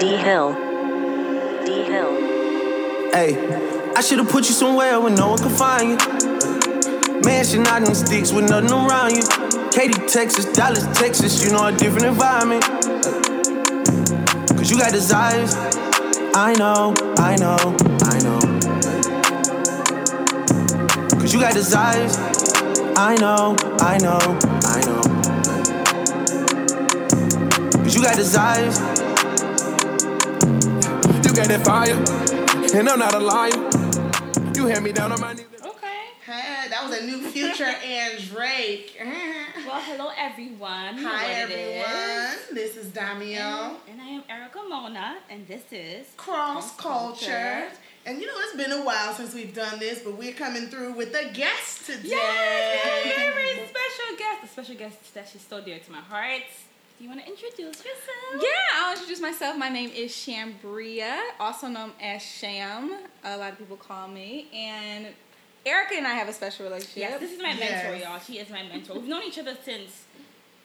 D Hill. D Hill. Hey, I should've put you somewhere where no one could find you. Mansion out in sticks with nothing around you. Katy, Texas, Dallas, Texas, you know a different environment. Cause you got desires. I know, I know, I know. Cause you got desires. I know, I know, I know. Cause you got desires. You that fire, and I'm not a liar. You had me down on my knees. Okay. Hey, that was a new Future and Drake. Well, hello everyone. Hi what it is. everyone, this is Damio. And I am Erica Mona, and this is Cross Culture. And you know, it's been a while since we've done this, but we're coming through with a guest today. Yes, a very special guest. A special guest that she's so dear to my heart. Do you want to introduce yourself? Yeah, I'll introduce myself. My name is Shambria, also known as Sham. A lot of people call me. And Erica and I have a special relationship. Yes, this is my Yes. mentor, y'all. She is my mentor. We've known each other since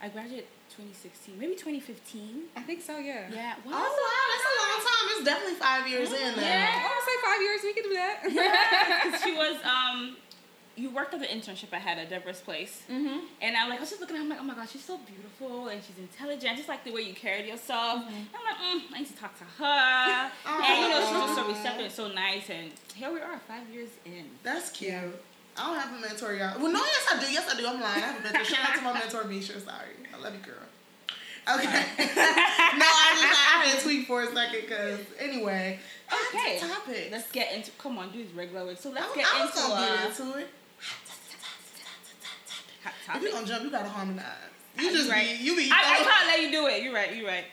I graduated 2016, maybe 2015. I think so, yeah. Yeah. Oh, wow, that's a long time. It's definitely five years in now. I want to say five years. We could do that. Because she was, um, you worked at the internship I had at Deborah's place. mm-hmm. And I'm like, I was just looking at her, I'm like, oh my gosh, she's so beautiful and she's intelligent. I just like the way you carried yourself. Mm-hmm. I'm like, mm, I need to talk to her. and you know, she's just so receptive and so nice. And here we are, five years in. That's cute. I don't have a mentor, y'all. Well, no, yes, I do. Yes, I do. I'm lying. I have a mentor. Shout out to my mentor, Misha. Sorry. I love you, girl. Okay. no, I just I had to tweet for a second because, anyway. Okay. Back to. Let's get into, come on, do these regular words. So let's I, get I was into gonna uh, get into it. Hot If you gonna jump, you gotta harmonize. You Ah, just right. be, you be. I, I can't let you do it. You're right. You're right.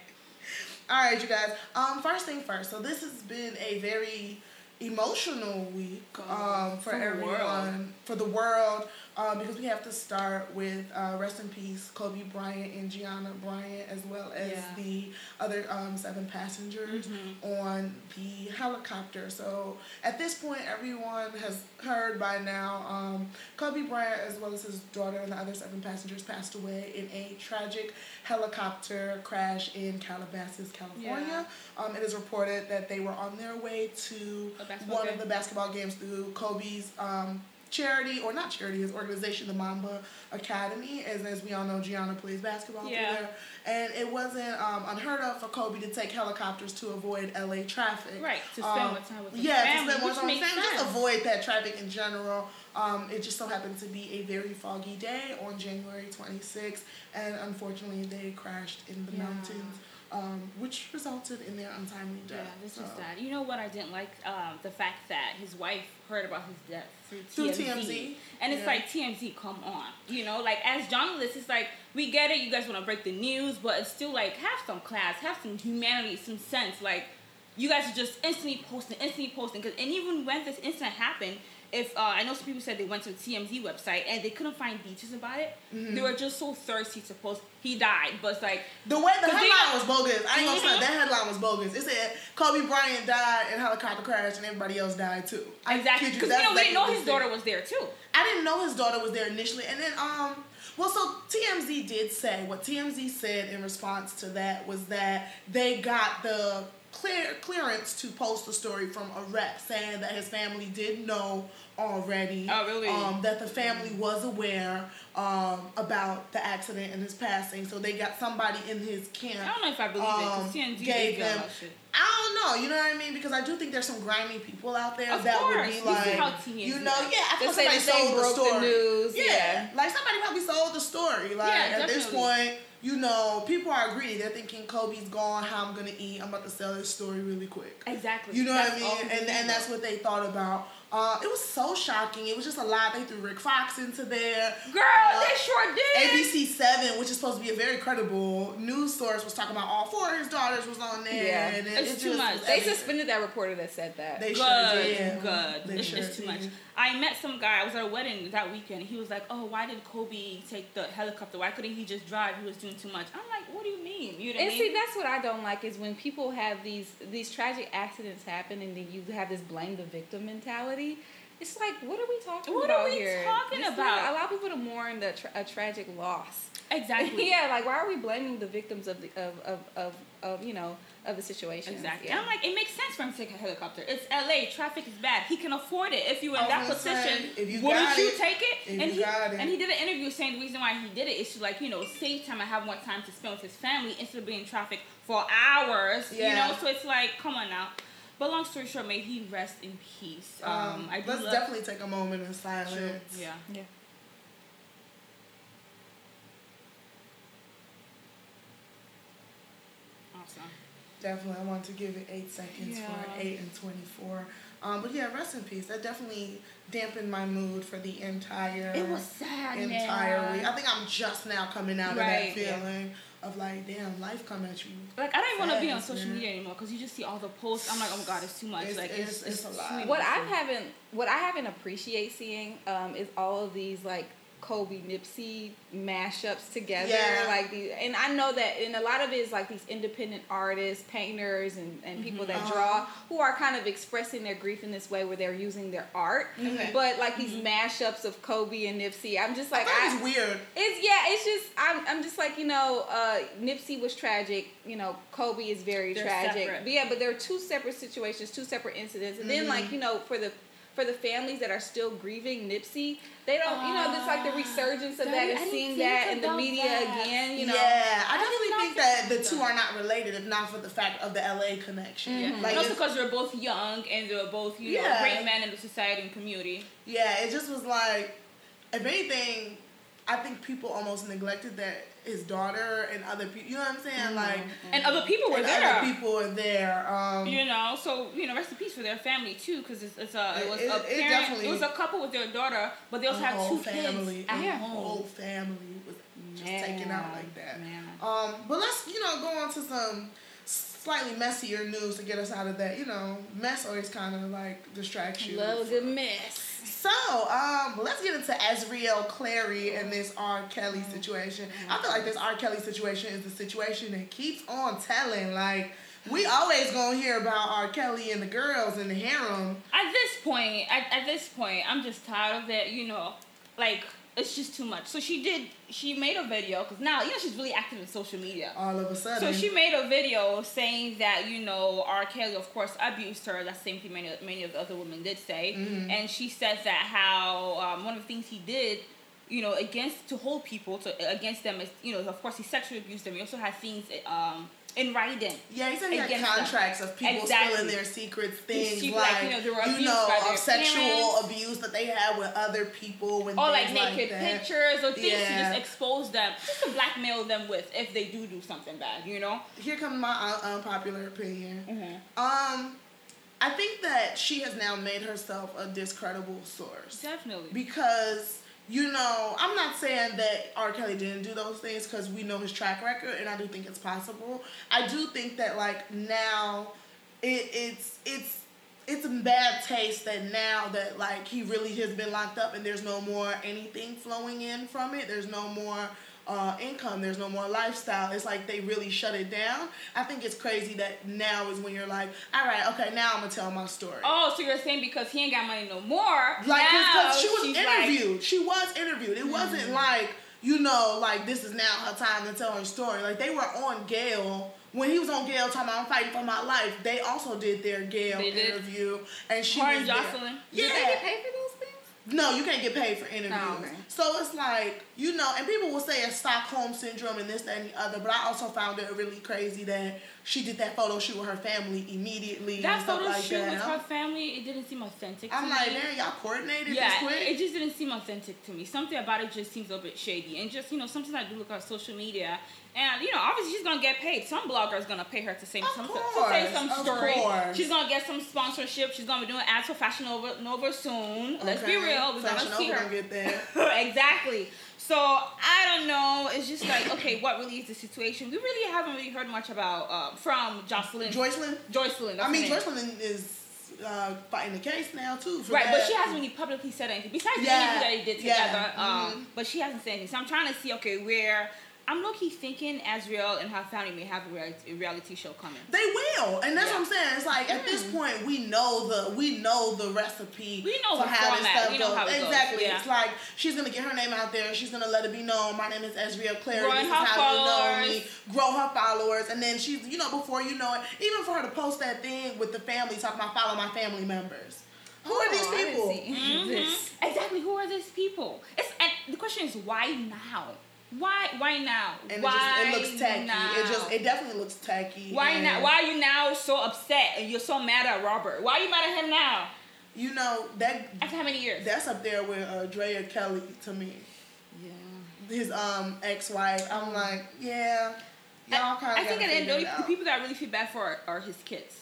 All right, you guys. Um, first thing first. So this has been a very emotional week um, for, For the everyone, world. for the world, um, because we have to start with uh, rest in peace, Kobe Bryant and Gianna Bryant, as well as Yeah. the other um, seven passengers on the helicopter. So at this point, everyone has heard by now. Um, Kobe Bryant, as well as his daughter and the other seven passengers, passed away in a tragic helicopter crash in Calabasas, California. Um, it is reported that they were on their way to one game? of the basketball games through Kobe's um, charity, or not charity, his organization, the Mamba Academy. As, as we all know, Gianna plays basketball Yeah. there. And it wasn't um, unheard of for Kobe to take helicopters to avoid LA traffic. Right, to spend more time with yeah, family, to spend more time with family, just avoid that traffic in general. Um, it just so happened to be a very foggy day on January 26th, and unfortunately, they crashed in the Yeah. mountains, um, which resulted in their untimely death. Yeah, this is So- sad. You know what I didn't like? Um, the fact that his wife heard about his death through Through TMZ. TMZ, And it's yeah. like, TMZ, come on. You know, like as journalists, it's like, we get it, you guys want to break the news, but it's still like, have some class, have some humanity, some sense. Like, you guys are just instantly posting, instantly posting. Cause, and even when this incident happened, if uh, I know some people said they went to the TMZ website and they couldn't find details about it, Mm-hmm. they were just so thirsty to post. He died, but it's like The way the 'Cause they- headline was bogus. I ain't gonna Mhm. say that headline was bogus. It said Kobe Bryant died in a helicopter crash and everybody else died too. I exactly because that's you know we didn't know his daughter was there too. I didn't know his daughter was there initially, and then um, well, so TMZ did say what TMZ said in response to that was that they got the clear clearance to post the story from a rep saying that his family did know already. Oh, really? Um, that the family was aware um about the accident and his passing, so they got somebody in his camp. I don't know if I believe it um, because TMZ gave them-. I don't know, you know what I mean? Because I do think there's some grimy people out there Of that would be like, you know, yeah, I say somebody sold the broke the news, Yeah. yeah. like somebody probably sold the story. Like Yeah, at this point, you know, people are greedy. They're thinking Kobe's gone. How I'm gonna eat? I'm about to sell this story really quick. Exactly. You know That's what I mean? And and that's what they thought about. Uh, it was so shocking. It was just a lot. They threw Rick Fox into there. Girl, Uh, they sure did. ABC Seven, which is supposed to be a very credible news source, was talking about all four of his daughters was on there. Yeah. and it, It's it too much. They suspended that reporter that said that. They Good, sure did. good. They It's, sure it's too did. much. I met some guy. I was at a wedding that weekend. He was like, "Oh, why did Kobe take the helicopter? Why couldn't he just drive? He was doing too much." I'm like, "What do you mean? You know what And I see, that's what I don't like is when people have these these tragic accidents happen, and then you have this blame the victim mentality. It's like, what are we talking about? What are we here? talking It's about? Like, allow people to mourn the tra- a tragic loss. Exactly. yeah, like why are we blaming the victims of the of of of, of you know of the situation? Exactly. Yeah. And I'm like, it makes sense for him to take a helicopter. It's LA. Traffic is bad. He can afford it. If you were in I that was gonna say, position, if you wouldn't you it, take it? if and you he got it. and he did an interview saying the reason why he did it is to like you know save time and have more time to spend with his family instead of being in traffic for hours. You know, so it's like, come on now. But long story short, may he rest in peace. Um, Um, I do let's love, definitely take a moment in silence. True. Yeah. yeah. Awesome. Definitely, I want to give it eight seconds Yeah. for eight and twenty-four. Um, but yeah, rest in peace. That definitely dampened my mood for the entire It was sad, entire man. week. I think I'm just now coming out Right, of that yeah. Feeling of like, damn, life come at you. Like I don't even want to be on social man. media anymore because you just see all the posts. I'm like, oh my god, it's too much. It's- like it's- it's a lot. What. I haven't, what I haven't appreciate seeing um, is all of these like Kobe Nipsey mashups together, Yeah. like these, and I know that, and a lot of it is like these independent artists, painters, and, and people that Uh-huh. draw who are kind of expressing their grief in this way where they're using their art. Okay. But like these mashups of Kobe and Nipsey, I'm just like, I thought it weird. It's yeah, it's just I'm I'm just like you know, uh, Nipsey was tragic. You know, Kobe is very They're tragic. separate. But yeah, but there are two separate situations, two separate incidents, and then Mm-hmm. like you know, for the for the families that are still grieving Nipsey, they don't. you know, it's like the resurgence of Ah, that I and seeing that in the media that. again. You know, yeah, I I did definitely not think think that the two are not related, if not for the fact of the LA connection. Yeah. Like, and also it's- because they're both young and they're both you know great men in the society and community. Yeah, it just was like, if anything, I think people almost neglected that his daughter and other people. You know what I'm saying? Like, And other people were and there. other people were there. Um, You know, so you know, rest in peace for their family too, because it's, it's a it was It- a it- it definitely- it was a couple with their daughter, but they also a have two family, kids at a home. whole family was just taken out like that. Man. Um, but let's you know go on to some slightly messier news to get us out of that. You know, mess always kind of like distracts you. love a good mess. So, um, let's get into Azriel Clary and this R. Kelly situation. I feel like this R. Kelly situation is the situation that keeps on telling. Like, we always gonna hear about R. Kelly and the girls in the harem. At this point, at, at this point, I'm just tired of it. You know, like it's just too much. So she did. She made a video because now you know she's really active in social media. All of a sudden, So she made a video saying that you know R. Kelly, of course, abused her. That's the same thing many many of the other women did say. Mm-hmm. And she said that how um, one of the things he did, you know, against to hold people to against them is you know of course he sexually abused them. He also had things um, in writing. Yeah, he said he had against them. contracts of people Exactly. spilling their secrets, things She- like, like, you know, you know, of sexual parents. abuse that they had with other people, when Or like naked that. pictures or things to just expose them, just to blackmail them with if they do do something bad, you know? Here comes my un- unpopular opinion. Mm-hmm. Um, I think that she has now made herself a discredible source. Definitely. because you know i'm not saying that r. Kelly didn't do those things because we know his track record and i do think it's possible. I do think that like now it, it's it's it's in bad taste that now that like he really has been locked up and there's no more anything flowing in from it. There's no more uh, income there's no more lifestyle it's like they really shut it down i think it's crazy that now is when you're like all right okay now i'm gonna tell my story Oh, so you're saying because he ain't got money no more? like because she was she's like- Mm-hmm. interviewed she was interviewed it wasn't like you know like this is now her time to tell her story like they were on Gayle when he was on Gayle talking about i'm fighting for my life they also did their Gayle did. interview and she Her was and there. Jocelyn. yeah Did they get paid for things? No, you can't get paid for interviews. Oh, okay. So it's like, you know, and people will say it's Stockholm syndrome and this, that, and the other, but I also found it really crazy that she did that photo shoot with her family immediately That photo like shoot that. with her family, it didn't seem authentic. I'm to like, man, y'all coordinated yeah, this quick? it just didn't seem authentic to me. Something about it just seems a little bit shady. And just, you know, sometimes I do look at social media and, you know, obviously she's going to get paid. Some blogger is going to pay her to say Of some, to course, say some of story. course. She's going to get some sponsorship. She's going to be doing ads for Fashion Nova, Nova soon. Let's be Okay. real. We're going Fashion to see Nova her. gonna get there. exactly. So I don't know. It's just like okay, what really is the situation? We really haven't really heard much about um, from Jocelyn. Joycelyn? Joycelyn. I mean. Joycelyn is uh, fighting the case now, too. Right, that. but she hasn't really publicly said anything besides Yeah, the interview that they did yeah, together. Um, mhm. but she hasn't said anything. So I'm trying to see okay where. I'm low key thinking Azriel and her family may have a reality, a reality show coming. They will, and that's Yeah. what I'm saying. It's like at this mm. point, we know the we know the recipe. We know for the how format. this stuff We know goes. how it goes, exactly. yeah. It's like she's gonna get her name out there. She's gonna let it be known. My name is Azriel Clary. Growing this is her how you know followers. me. Grow her followers, and then she's you know before you know it, even for her to post that thing with the family talking about follow my family members. Who are these Oh, I didn't people? see any of this. Mm-hmm. Exactly. Who are these people? It's and the question is why now? Why why now? And why it, just, it looks tacky. Now? It just it definitely looks tacky. why and, now? Why are you now so upset and you're so mad at Robert? Why are you mad at him now? You know that After how many years? that's up there with uh, Drea Kelly to me. yeah. his um ex-wife. I'm like, yeah, y'all kind I think at the end, the, only, people that I really feel bad for are, are his kids.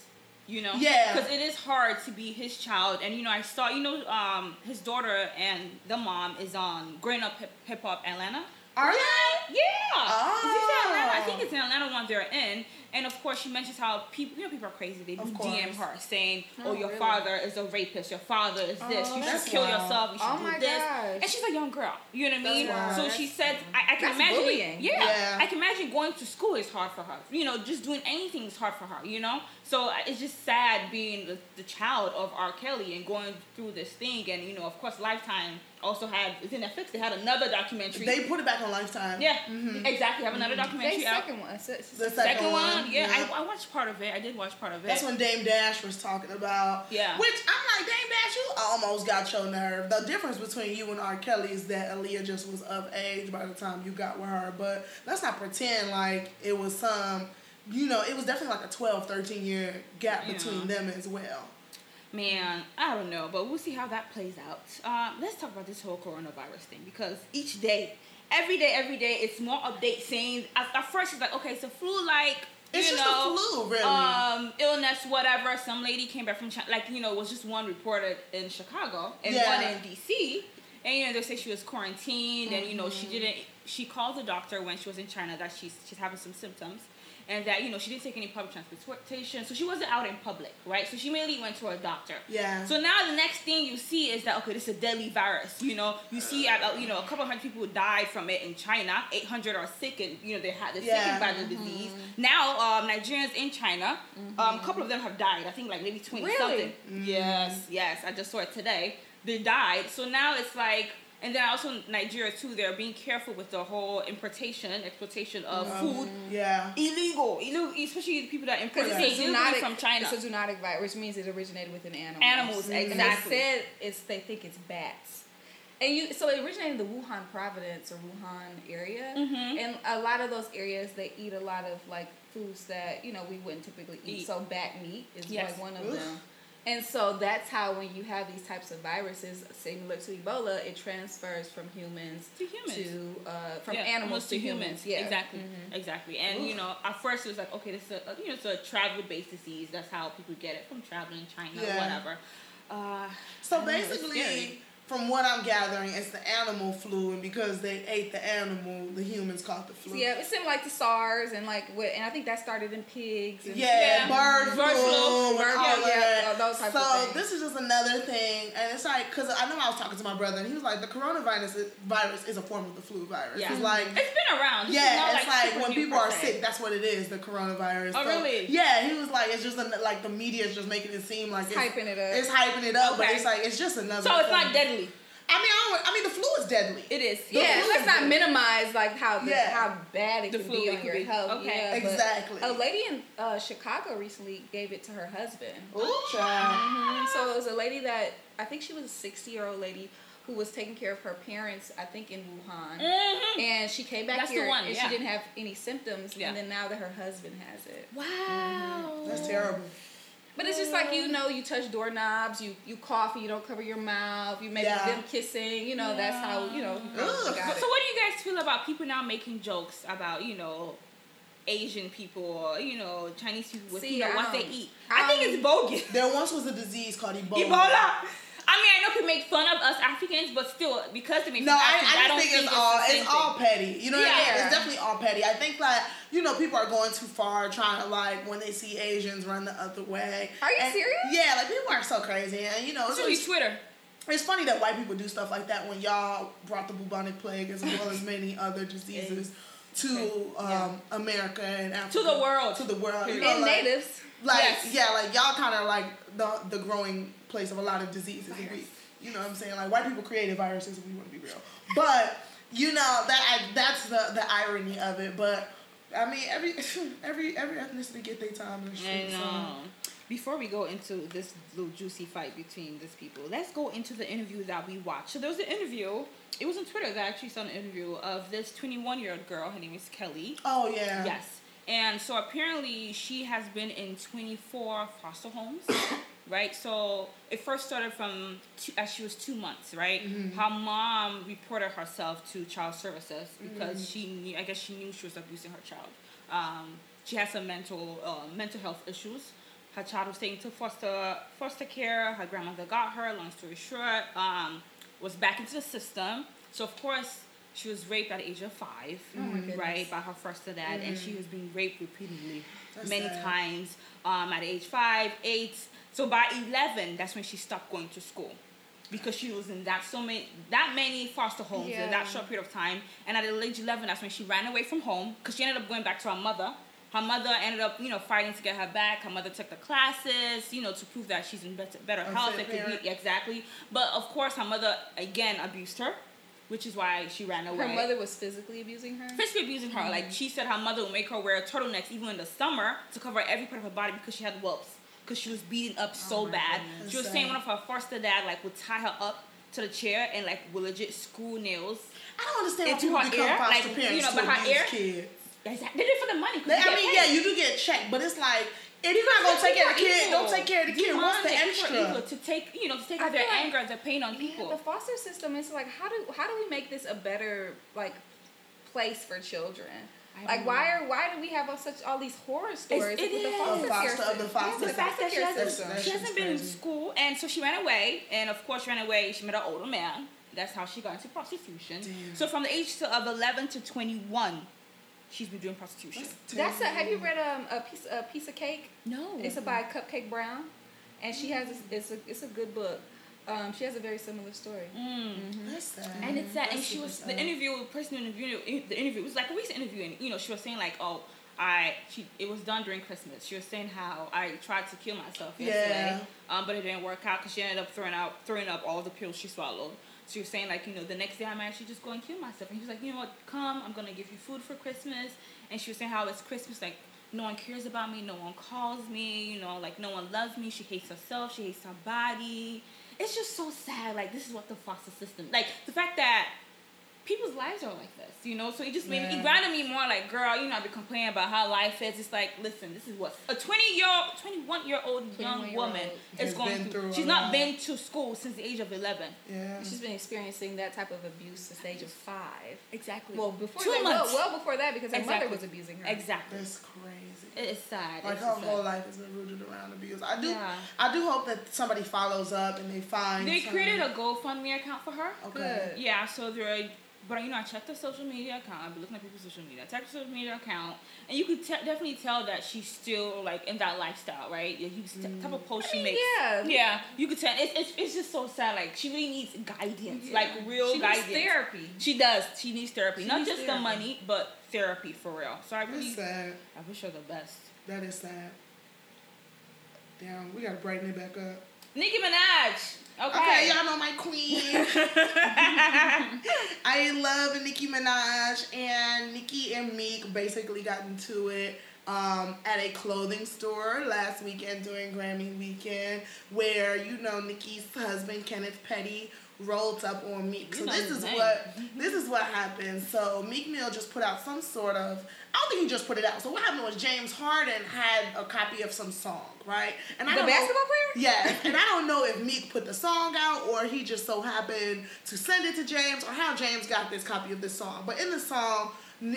You know, Yeah. because it is hard to be his child, and you know, I saw, you know, um, his daughter and the mom is on Growing Up Hip Hop Atlanta. Are they? Yeah. Oh. Atlanta? I think it's in Atlanta one they're in. And of course, she mentions how people, you know, people are crazy. They do. DM her saying, "Oh, Oh, your really? father is a rapist. Your father is this. Oh, you should kill wild. yourself. You should Oh do my this." gosh. And she's a young girl. You know what I mean? wild. So she said, "I, I can that's imagine. bullying. Yeah, Yeah. I can imagine going to school is hard for her. You know, just doing anything is hard for her. You know, so uh, it's just sad being the, the child of R. Kelly and going through this thing. And you know, of course, Lifetime also had it's in Netflix. They had another documentary. They put it back on Lifetime. Yeah, mm-hmm. exactly. Have another mm-hmm. They documentary out. second one. So- so- The Second, second one, one, yeah, yeah. I, I watched part of it. I did watch part of it. That's when Dame Dash was talking about. Yeah. Which I'm like, Dame Dash, you almost got your nerve. The difference between you and R. Kelly is that Aaliyah just was of age by the time you got with her. But let's not pretend like it was some, you know, it was definitely like a 12, 13 year gap Yeah. between them as well. Man, I don't know, but we'll see how that plays out. Uh, let's talk about this whole coronavirus thing because each day, every day, every day, it's more updates saying. At, at first, it's like, okay, it's a flu-like. It's just a know, flu, really. Um, illness, whatever. Some lady came back from China, like you know, it was just one reported in Chicago and Yeah. one in DC, and you know they say she was quarantined and you know she Mm-hmm. didn't. She called the doctor when she was in China that she's she's having some symptoms, and that you know she didn't take any public transportation, so she wasn't out in public, right? So she mainly went to her doctor. Yeah. So now the next thing you see is that okay, this is a deadly virus. You know, you see, uh, you know, a couple hundred people died from it in China. Eight hundred are sick, and you know they had they're Yeah. sickened by the disease. Now, um, Nigerians in China, um, a couple of them have died. I think like maybe twenty Really? something. Yes, yes. I just saw it today. They died. So now it's like. And then also Nigeria too, they're being careful with the whole importation, exploitation of food. Yeah. Illegal, illegal, especially the people that import Because it it's a zoonotic from China. It's a zoonotic virus, which means it originated within animals. Animals, And exactly. they said it's they think it's bats. And you, so it originated in the Wuhan Providence or Wuhan area, Mhm. and a lot of those areas they eat a lot of like foods that you know we wouldn't typically eat. Eat. So bat meat is Yes. like one of Oof. them. And so that's how when you have these types of viruses, similar to Ebola, it transfers from humans To humans. to uh, from Yeah, animals to humans. Yeah, exactly, Mhm. exactly. And you know, at first it was like, okay, this is a, you know, it's a travel-based disease. That's how people get it from traveling, China, Yeah. whatever. Uh, So basically. From what I'm gathering, it's the animal flu, and because they ate the animal, the humans caught the flu. Yeah, it seemed like the SARS and like what, and I think that started in pigs. And Yeah, Yeah. bird flu, Bird flu, and bird all flu, of yeah, that. those types so of things. So this is just another thing, and it's like because I know I was talking to my brother, and he was like, the coronavirus is, virus is a form of the flu virus. Yeah. It's like. it's been around. This Yeah, not, it's like, super when people per are sick, that's what it is, the coronavirus. Oh, really? Yeah, he was like, it's just an, like the media is just making it seem like It's hyping it up. It's hyping it up, but it's like it's just another. So it's form. not deadly. I mean, I, don't, I mean, the flu is deadly. It is. Yeah, flu let's not good. minimize like how the, Yeah. how bad it The can flu be it on your be. health. Okay. Yeah, Exactly. A lady in uh, Chicago recently gave it to her husband. Ooh, child. Mhm. So it was a lady that I think she was a sixty year old lady who was taking care of her parents. I think in Wuhan. Mhm. And she came back That's the here one, and yeah. she didn't have any symptoms. Yeah. And then now that her husband has it. Wow. That's terrible. But it's just like you know, you touch doorknobs, you you cough, you don't cover your mouth, you maybe Yeah. them kissing, you know, that's how you know you probably Ugh. got So, so what do you guys feel about people now making jokes about you know Asian people or you know Chinese people with See, you know I what they um, eat? I I think it's bogus. There once was a disease called Ebola. Ebola. I mean, I know people make fun of us Africans, but still, because they make No, fun of I, Africans, I just don't think, think it's all the same it's all petty. You know what I mean? Yeah. It's definitely all petty. I think that you know people are going too far, trying to like when they see Asians run the other way. Are you And- serious? Yeah, like people are so crazy, and you know it's, Especially really- Twitter. it's funny that white people do stuff like that when y'all brought the bubonic plague as well as many other diseases to um, Yeah. America and Africa. To the world. To the world. You know, and like, natives. Like Yes. yeah, like y'all kind of like the the growing place of a lot of diseases. And you know what I'm saying? Like white people created viruses. If we want to be real, but you know that I, that's the the irony of it. But I mean, every every every ethnicity get their time in the street. And so. before we go into this little juicy fight between these people, let's go into the interview that we watched. So there was an interview. It was on Twitter that I actually saw an interview of this 21 year old girl. Her name is Kelly. Oh yeah. Yes. And so apparently she has been in 24 foster homes, right? So it first started from two, as she was two months, right? Her mom reported herself to child services because she knew, I guess she knew she was abusing her child. Um, she had some mental uh, mental health issues. Her child was taken to foster foster care. Her grandmother got her. Long story short, um, was back into the system. So of course she was raped at the age of five, right, by her foster dad, and she was being raped repeatedly, That's many sad. times. Um, at age five, eight. So by eleven, that's when she stopped going to school. Because she was in that so many that many foster homes in that short period of time, and at the age eleven, that's when she ran away from home because she ended up going back to her mother. Her mother ended up, you know, fighting to get her back. Her mother took the classes, you know, to prove that she's in better, better health. It could be exactly, but of course, her mother again abused her, which is why she ran away Her mother was physically abusing her. physically abusing her. Like mm. she said, her mother would make her wear turtlenecks even in the summer to cover every part of her body because she had whelps. Because she was beaten up oh so bad. She was saying one of her foster dad like would tie her up to the chair and like would legit screw nails. I don't understand why Into people her become ear, foster like, you know, but her ear- kids. Exactly. They did it for the money. They- I mean, paid. yeah, you do get checked, but it's like if you're not gonna take care of the kid, don't take care of the kid. What's the Demonic, people are evil extra? To take, you know, to take out their like- anger, their pain on Yeah, people. the foster system is like how do how do we make this a better like place for children? I Like don't why are why do we have all such all these horror stories it with the is. foster, Of care of the foster Yeah, the fact that she hasn't, system. That she hasn't been in school, and so she ran away, and of course ran away. She met an older man. That's how she got into prostitution. Damn. So from the age of eleven to twenty one, she's been doing prostitution. That's a. Have you read um, a piece a piece of cake? no, It's by Cupcake Brown, and she has this, it's a it's a good book. Um, she has a very similar story. That's sad. and it's that, and she was the interview, the person in the interview, the interview it was like a recent interview, and you know she was saying like, oh, I she it was done during Christmas. She was saying how I tried to kill myself yesterday, um, but it didn't work out because she ended up throwing out throwing up all the pills she swallowed. She was saying like, you know, the next day I might actually just go and kill myself. And he was like, you know what, come, I'm gonna give you food for Christmas. And she was saying how it's Christmas, like no one cares about me, no one calls me, you know, like no one loves me. She hates herself, she hates her body. It's just so sad. Like this is what the foster system, like the fact that people's lives are like this, you know. So it just made me, Yeah. it grounded me more. Like, girl, you know, I've been complaining about how life is. It's like, listen, this is what a twenty year old, twenty one year old young woman is going through. through She's not lot. been to school since the age of eleven. Yeah. She's been experiencing that type of abuse since the age of five. Exactly. Well, before Two that, months. Well, well before that, because her Exactly. mother was abusing her. exactly. That's crazy. It is sad. Like It's her just whole life has been rooted around abuse. I do, Yeah. I do hope that somebody follows up and they find. They some- created a GoFundMe account for her. Okay. Good. Yeah, so they're. But you know, I checked the social media account. I've been looking at people's social media. I checked the social media account, and you could te- definitely tell that she's still like in that lifestyle, right? Yeah, You can t- type of post she mean, makes. yeah. yeah. You could tell. It's, it's, it's just so sad. Like she really needs guidance, Yeah. like real she guidance. needs therapy. She does. She needs therapy, She not needs just the money, but therapy for real. So I really, sad. I wish her the best. That is sad. Damn, we gotta brighten it back up. Nicki Minaj. Okay. Okay, y'all know my queen. I love Nicki Minaj and Nicki and Meek basically got into it um, at a clothing store last weekend during Grammy weekend, where you know Nicki's husband Kenneth Petty rolled up on Meek. You So this is name. what this is what happened. So Meek Mill just put out some sort of I don't think he just put it out. So what happened was James Harden had a copy of some song, right? And I The don't know- basketball player? Yeah, and I don't know if Meek put the song out or he just so happened to send it to James or how James got this copy of this song. But in the song,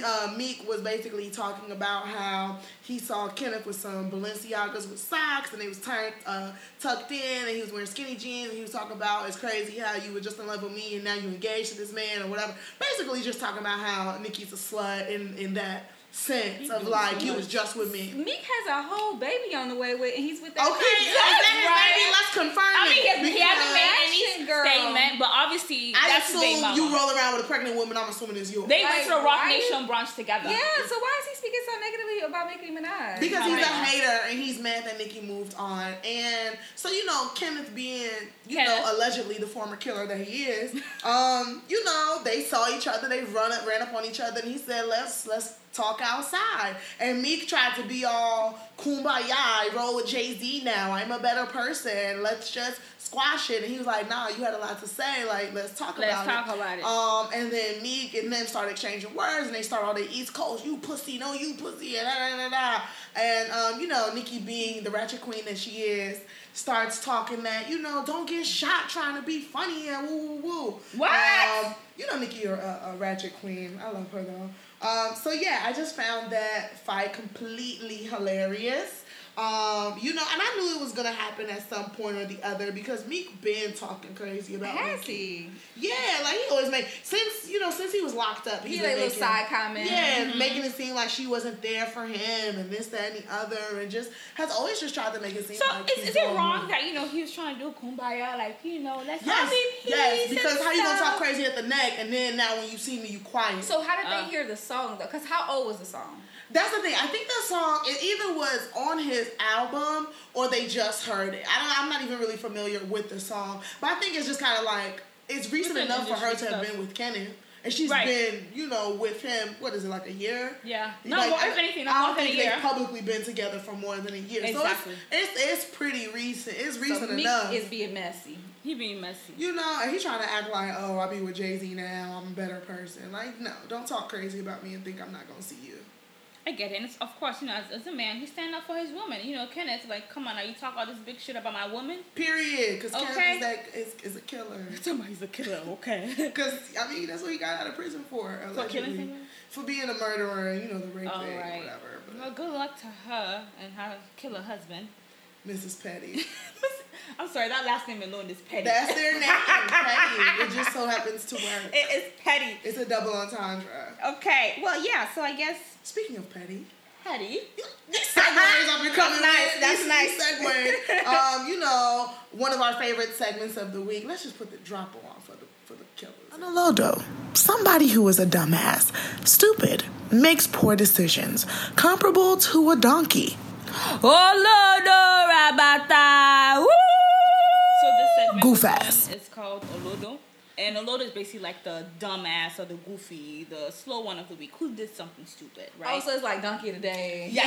uh, Meek was basically talking about how he saw Kenneth with some Balenciagas with socks and they was uh, tucked in and he was wearing skinny jeans and he was talking about it's crazy how you were just in love with me and now you engaged to this man or whatever. Basically just talking about how Nicki's a slut in, in that sense of like you was just with me. Meek has a whole baby on the way with, and he's with that. Okay, is that his right. baby? Let's confirm I mean, it. he, he hasn't made any girl. statement, but obviously I that's his baby mama. you roll around with a pregnant woman. I'm assuming it's yours. they Like, went to the Roc Nation you- brunch together. Yeah, so why is he speaking so negatively about Nicki Minaj? Because he's a hater and he's mad that Nicki moved on. And so, you know, Kenneth being, you Kenneth. know, allegedly the former killer that he is, um, you know, they saw each other, they run up, ran up on each other, and he said, Let's let's talk outside. And Meek tried to be all kumbaya, I roll with Jay-Z now, I'm a better person, let's just squash it. And he was like, nah, you had a lot to say, like, let's talk Let's about talk it. Let's talk about it. Um, and then Meek and them started exchanging words, and they start all the East Coast, you pussy, no, you pussy, and da da da da. And um, you know, Nicki being the ratchet queen that she is, starts talking that you know, don't get shot trying to be funny and woo woo woo. What? Um, you know, Nicki, you're a, a ratchet queen. I love her though. Um, so yeah, I just found that fight completely hilarious. Um, you know, and I knew it was gonna happen at some point or the other because Meek been talking crazy about has Nicki. he? Yeah, like he always make since you know since he was locked up. He He's like been little making, side comment. Yeah, making it seem like she wasn't there for him and this, that, and the other, and just has always just tried to make it seem So like is, he's is it wrong that you know he was trying to do kumbaya, like you know, let's Yes, all be yes, because how you gonna talk crazy at the neck and then now when you see me you quiet? So how did Uh. they hear the song though? Because how old was the song? That's the thing. I think the song it either was on his album or they just heard it. I don't. I'm not even really familiar with the song, but I think it's just kind of like it's recent Within enough for her to have been with Kenneth, and she's Right. been you know with him. What is it like a year? Yeah, no, like, more, if anything, no I don't think they've publicly been together for more than a year. Exactly. So it's, it's it's pretty recent. It's recent so Meek enough. is being messy. He being messy. you know, and he's trying to act like, oh, I be with Jay Z now. I'm a better person. Like, no, don't talk crazy about me and think I'm not gonna see you. I get it. And it's, of course, you know, as, as a man, he's standing up for his woman. You know, Kenneth, like, come on, now you talk all this big shit about my woman. Period. Because Okay. Kenneth is, that, is, is a killer. Somebody's a killer, okay? Because I mean, that's what he got out of prison for. For killing someone? For being a murderer, and, you know, the rape All thing, right. whatever. Well, But good luck to her and her killer husband. Mrs. Petty, I'm sorry, that last name alone is petty. that's their name, Petty. It just so happens to work. it is petty. It's a double entendre. Okay, well, yeah. So I guess Speaking of petty, petty. segues I'm becoming nice, with. that's These- nice. these Segues. Um, you know, one of our favorite segments of the week. Let's just put the drop on for the for the killers. On a low though, somebody who is a dumbass, stupid, makes poor decisions, comparable to a donkey. Oh, Olodo oh, Rabata. Woo! So this segment Goof we're ass. is called Olodo. And Olodo is basically like the dumbass or the goofy, the slow one of the week who did something stupid, right? Oh, so it's like Donkey today. the Yeah.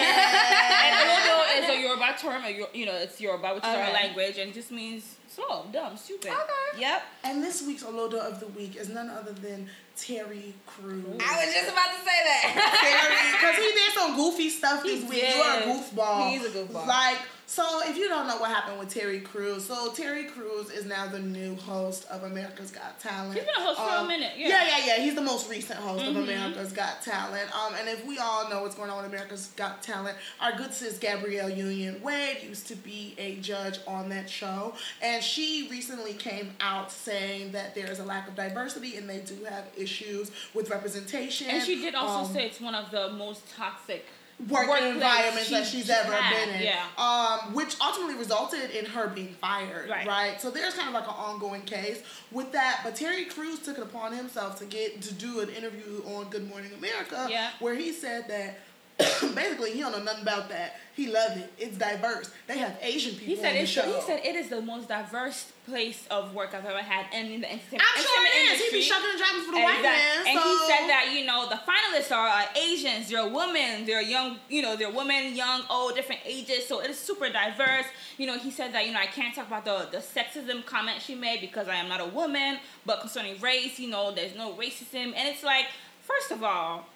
and Olodo is a Yoruba term, or Yor- you know, it's Yoruba, which is our language, and it just means slow, dumb, stupid. Okay. Yep. And this week's Olodo of the week is none other than Terry Crews. I was just about to say that. Terry, because he did some goofy stuff this He week. You're a goofball. He's a goofball. Like, so if you don't know what happened with Terry Crews, so Terry Crews is now the new host of America's Got Talent. He's been a host for a Um, minute, yeah. yeah, yeah, yeah. He's the most recent host Mhm. of America's Got Talent. Um, and if we all know what's going on with America's Got Talent, our good sis Gabrielle Union Wade used to be a judge on that show, and she recently came out saying that there is a lack of diversity and they do have issues with representation. And she did also Um, say it's one of the most toxic working workplace environments that she's she's ever had, been in. yeah. Um, which ultimately resulted in her being fired. Right. Right. So there's kind of like an ongoing case with that. But Terry Crews took it upon himself to get to do an interview on Good Morning America Yeah. where he said that basically he don't know nothing about that. He loved it. It's diverse. They have Asian people He said it's he said it is the most diverse place of work I've ever had and in the entertainment, I'm sure it is. He industry. be shucking and driving for the white man. And so. he said that you know the finalists are uh, Asians, they're women, they're young, you know, they're women, young, old, different ages. So it is super diverse. You know, he said that you know I can't talk about the the sexism comment she made because I am not a woman. But concerning race, you know, there's no racism, and it's like first of all,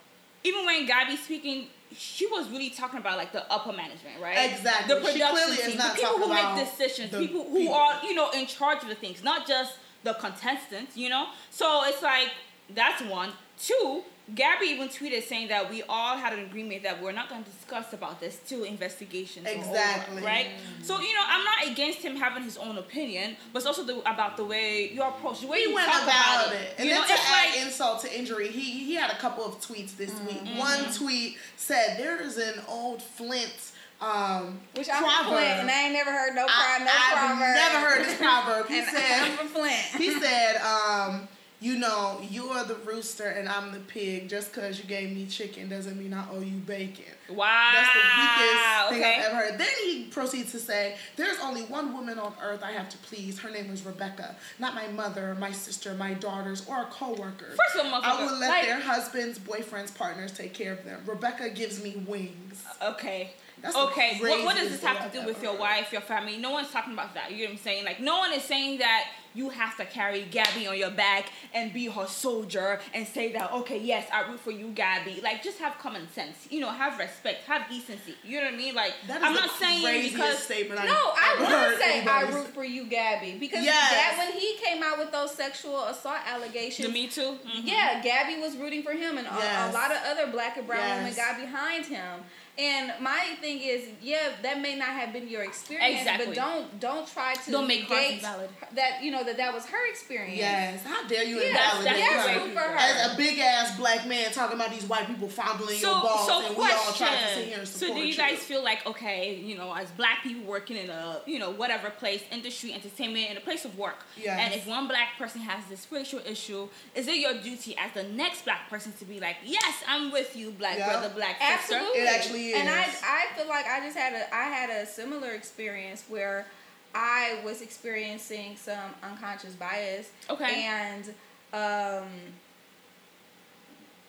even when Gabby's speaking. She was really talking about like the upper management, right? Exactly. The She production team, not the people who make decisions, people who people. are you know in charge of the things, not just the contestants, you know. So it's like that's one. Two, Gabby even tweeted saying that we all had an agreement that we're not going to discuss about this till investigations are over, Exactly. right? So you know, I'm not against him having his own opinion, but it's also the, about the way you approach, the way he you went talk about about it. And you know, then to add like insult to injury, he he had a couple of tweets this Mm-hmm. week. One tweet said there is an old Flint um Which I'm from proverb. Flint, and I ain't never heard no pro- no I, proverb. I've never heard this proverb. He And I'm said from Flint. he said, um, you know, you're the rooster and I'm the pig. Just because you gave me chicken doesn't mean I owe you bacon. wow, That's the weakest thing okay. I've ever heard. Then he proceeds to say, There's only one woman on earth I have to please. Her name is Rebecca. Not my mother, my sister, my daughters, or a coworker. First of all, I will let like- their husbands, boyfriends, partners take care of them. Rebecca gives me wings. Okay. That's okay. What, what does this have to do I've with your heard. wife, your family? No one's talking about that. You know what I'm saying? Like, no one is saying that you have to carry Gabby on your back and be her soldier and say that, okay, yes, I root for you, Gabby. Like, just have common sense. You know, have respect, have decency. You know what I mean? Like, That is I'm not saying because. statement No, I I've ever would say I root for you, Gabby, because Yes. that when he came out with those sexual assault allegations, The Me Too? Mhm. Yeah, Gabby was rooting for him, and a- a, lot of other black and brown women got behind him. And my thing is, yeah, that may not have been your experience, Exactly. but don't don't try to Don't make hers negate invalid. that you know that that was her experience. Yes, how dare you Yeah, invalidate that's- yes, her? root for her. As a big ass black man talking about these white people fondling So, your balls, so and we all question. try to sit here and support so support do you guys feel like okay, you know, as black people working in a you know whatever place, industry, entertainment, in a place of work, Yes. and if one black person has this racial issue, is it your duty as the next black person to be like, yes, I'm with you, black Yeah. brother, black sister? Absolutely. It actually And I. I feel like I just had a I had a similar experience where I was experiencing some unconscious bias. Okay. And um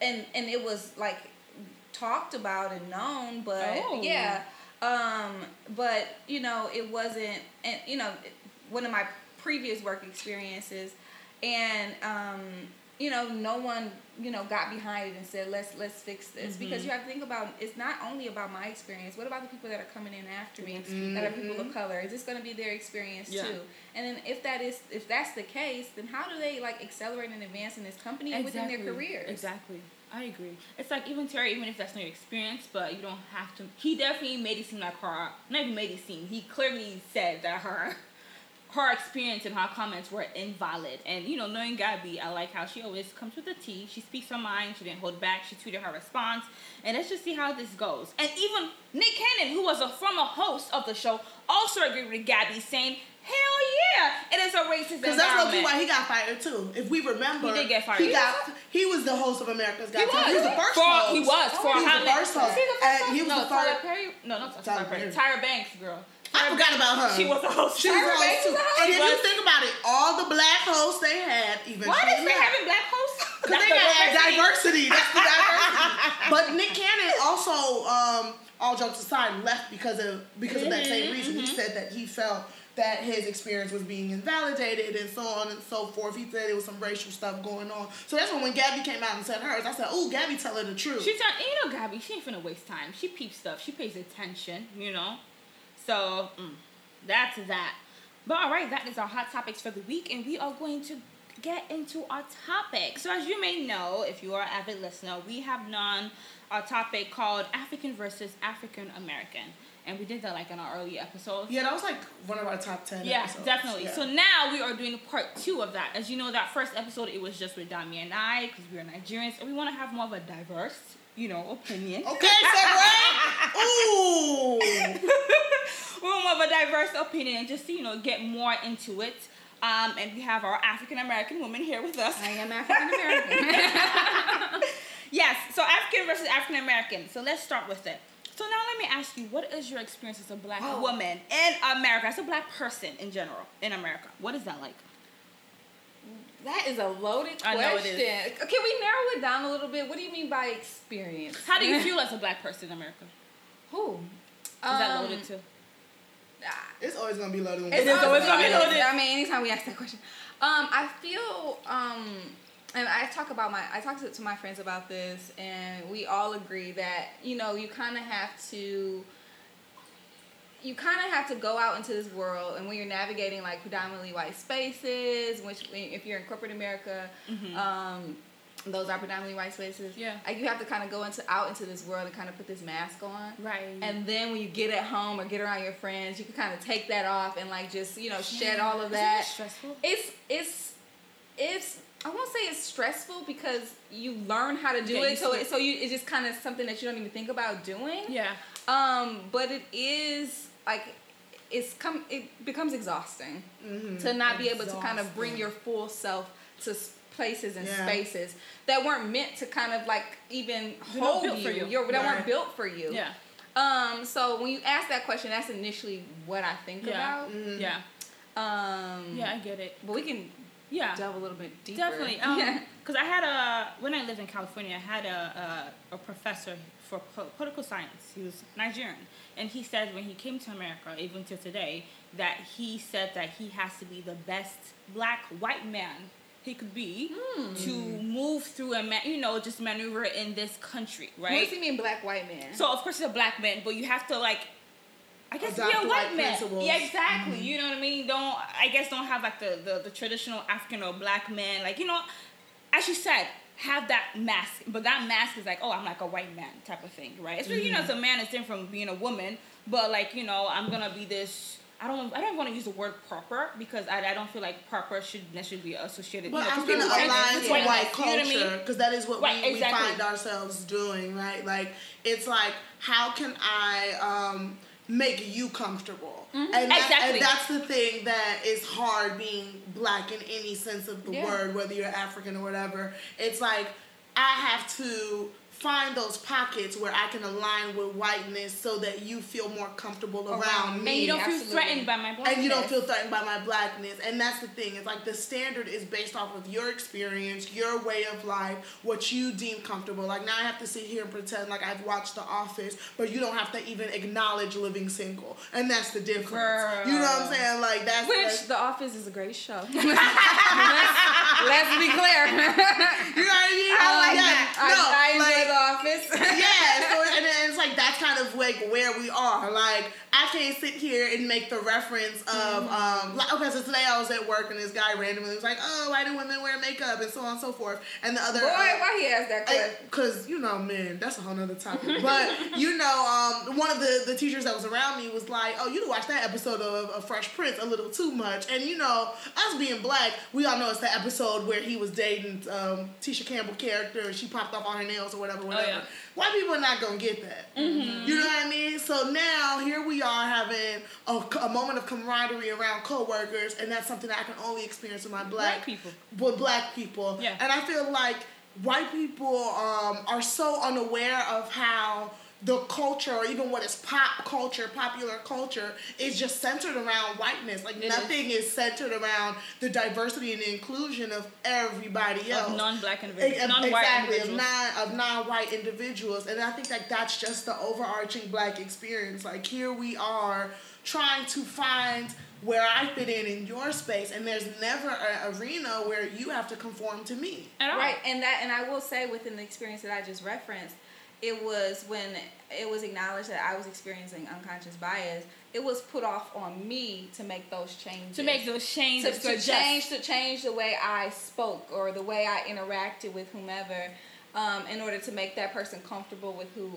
and and it was like talked about and known, but Oh. yeah. Um but you know, it wasn't and you know, one of my previous work experiences and um you know, no one, you know, got behind it and said, "Let's let's fix this." Mm-hmm. Because you have to think about it's not only about my experience. What about the people that are coming in after me mm-hmm. that are people of color? Is this going to be their experience Yeah. too? And then if that is if that's the case, then how do they like accelerate and advance in this company and within their careers? Exactly. I agree. It's like even Terry, even if that's not your experience, but you don't have to. He definitely made it seem like her. Not even made it seem. He clearly said that her, her experience and her comments were invalid. And you know, knowing Gabby, I like how she always comes with a T. She speaks her mind. She didn't hold back. She tweeted her response. And let's just see how this goes. And even Nick Cannon, who was a former host of the show, also agreed with Gabby, saying, "Hell yeah, it is a racist Because that's low-key why he got fired too. If we remember, He did get fired. He He got he was the host of America's Got He Talent. He was the first for, host. He was for he was how the many- first host. Was he the first And host? he was no, the first- Perry. No, not Perry. Perry. Tyra Banks, girl. I forgot about her. She was a host. She was a host too. And if you think about it, all the black hosts they had eventually Why is they having black hosts? Because they gotta add diversity. That's the diversity. but Nick Cannon also, um, all jokes aside, left because of because of that Mm-hmm, same reason. He said that he felt that his experience was being invalidated and so on and so forth. He said there was some racial stuff going on. So that's when when Gabby came out and said hers, I said, "Oh, Gabby, tell her the truth." She's not, you know, Gabby. She ain't finna waste time. She peeps stuff. She pays attention. You know. So mm, that's that. But all right, that is our hot topics for the week, and we are going to get into our topic. So as you may know, if you are an avid listener, we have done a topic called African versus African American, and we did that like in our early episodes. yeah, that was like one of our top ten. Yeah, episodes. definitely. Yeah. So now we are doing part two of that. As you know, that first episode it was just with Dami and I because we are Nigerians, and we want to have more of a diverse, you know, opinion. okay, segue. Ooh. we want more of a diverse opinion and just you know get more into it. Um, and we have our African American woman here with us. I am African American. Yes, so African versus African American. So let's start with it. So now let me ask you, what is your experience as a black Oh. woman in America, as a black person in general in America? What is that like? That is a loaded I question. know it is. Can we narrow it down a little bit? What do you mean by experience? How do you feel as a black person in America? Who? Is that Um, loaded too? It's always gonna be loaded. when It's we- always gonna be loaded. loaded. I mean, anytime we ask that question, um, I feel, um, and I talk about my, I talk to, to my friends about this, and we all agree that you know you kind of have to. You kind of have to go out into this world, and when you're navigating like predominantly white spaces, which if you're in corporate America, um, those are predominantly white spaces. Yeah. Like you have to kind of go into out into this world and kind of put this mask on. Right. And then when you get at home or get around your friends, you can kind of take that off and like just you know shed all of Isn't that. stressful? It's it's it's I won't say it's stressful because you learn how to do Get it, so it. so you it's just kind of something that you don't even think about doing. Yeah. Um, but it is like it's come it becomes exhausting to not be able to kind of bring your full self to places and Yeah. spaces that weren't meant to kind of like even They're hold built you, for you. You're- that Right. weren't built for you. Yeah. Um. So when you ask that question, that's initially what I think Yeah. about. Yeah. Um. Yeah, I get it. But we can Yeah. delve a little bit deeper. Definitely. Um, yeah. Because I had a when I lived in California, I had a a, a professor for po- political science. He was Nigerian, and he said when he came to America, even till today, that he said that he has to be the best black white man he could be Hmm. to move through and you know just maneuver in this country, What right? does he mean, black white man? So of course he's a black man, but you have to like I guess Adopt be a white man. principles. Yeah, exactly. You know what I mean? Don't I guess don't have like the, the, the traditional African or black man, like, you know, as you said, have that mask. But that mask is like, oh, I'm like a white man type of thing, right? Especially, you know, as a man it's different from being a woman, but like, you know, I'm gonna be this I don't. I don't want to use the word proper because I, I don't feel like proper should necessarily be associated. But you know, I'm gonna align it's to whiteness, white you know I mean? culture because that is what Right, we, exactly. we find ourselves doing, right? Like it's like how can I um, make you comfortable? And, that, Mm-hmm. Exactly. and that's the thing that is hard being black in any sense of the Yeah. word, whether you're African or whatever. It's like I have to find those pockets where I can align with whiteness so that you feel more comfortable around, Around me And you don't feel threatened by my blackness. and you don't feel threatened by my blackness and that's the thing it's like the standard is based off of your experience your way of life what you deem comfortable like now i have to sit here and pretend like i've watched the office but you don't have to even acknowledge living single and that's the difference Girl. you know what i'm saying like that's Which that's- The Office is a great show. let's, let's be clear. you know what i mean I like Yeah, that. I, no, I enjoy like- The Office. yeah, so and then it's like that's kind of like where we are. Like I can't sit here and make the reference of um like okay, so today I was at work and this guy randomly was like, oh, why do women wear makeup and so on and so forth, and the other Boy, uh, why he asked that question? because you know, man, that's a whole nother topic. But you know, um, one of the the teachers that was around me was like, "Oh, you watched that episode of, of Fresh Prince a little too much." And you know, us being black, we all know it's the episode where he was dating um, Tisha Campbell character, and she popped off on her nails or whatever, whatever. yeah. White people are not gonna get that. You know what I mean? So now here we are having a, a moment of camaraderie around coworkers, and that's something that I can only experience with my black, Black people. with black people. Yeah. And I feel like white people um, are so unaware of how the culture, or even what is pop culture, popular culture, is just centered around whiteness. Like It is. nothing is. centered around the diversity and the inclusion of everybody else. Of non-black Ex- individuals, non-white exactly, individuals. of non of non-white individuals, and I think that that's just the overarching black experience. Like here we are trying to find where I fit in in your space, and there's never an arena where you have to conform to me. At all. Right, and that, and I will say within the experience that I just referenced, it was when it was acknowledged that I was experiencing unconscious bias. It was put off on me to make those changes. To make those changes, to, to, to change to change the way I spoke or the way I interacted with whomever, um, in order to make that person comfortable with who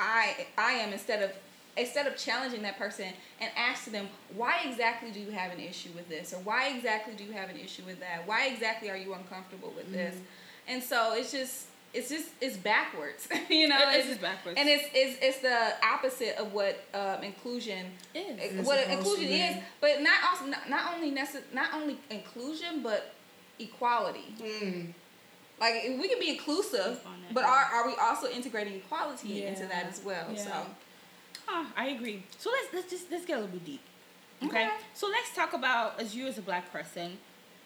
I I am instead of instead of challenging that person and asking them why exactly do you have an issue with this or why exactly do you have an issue with that why exactly are you uncomfortable with this and so it's just it's just it's backwards you know It is it's just backwards. and it's it's, it's the opposite of what um, inclusion Is. It's what inclusion is, but not also not, not only necess- not only inclusion, but equality. Mm. Like we can be inclusive, Speak on that, but are are we also integrating equality into that as well? yeah. So Ah, I agree. So let's let's just let's get a little bit deep. Okay? Okay. So let's talk about as you as a black person,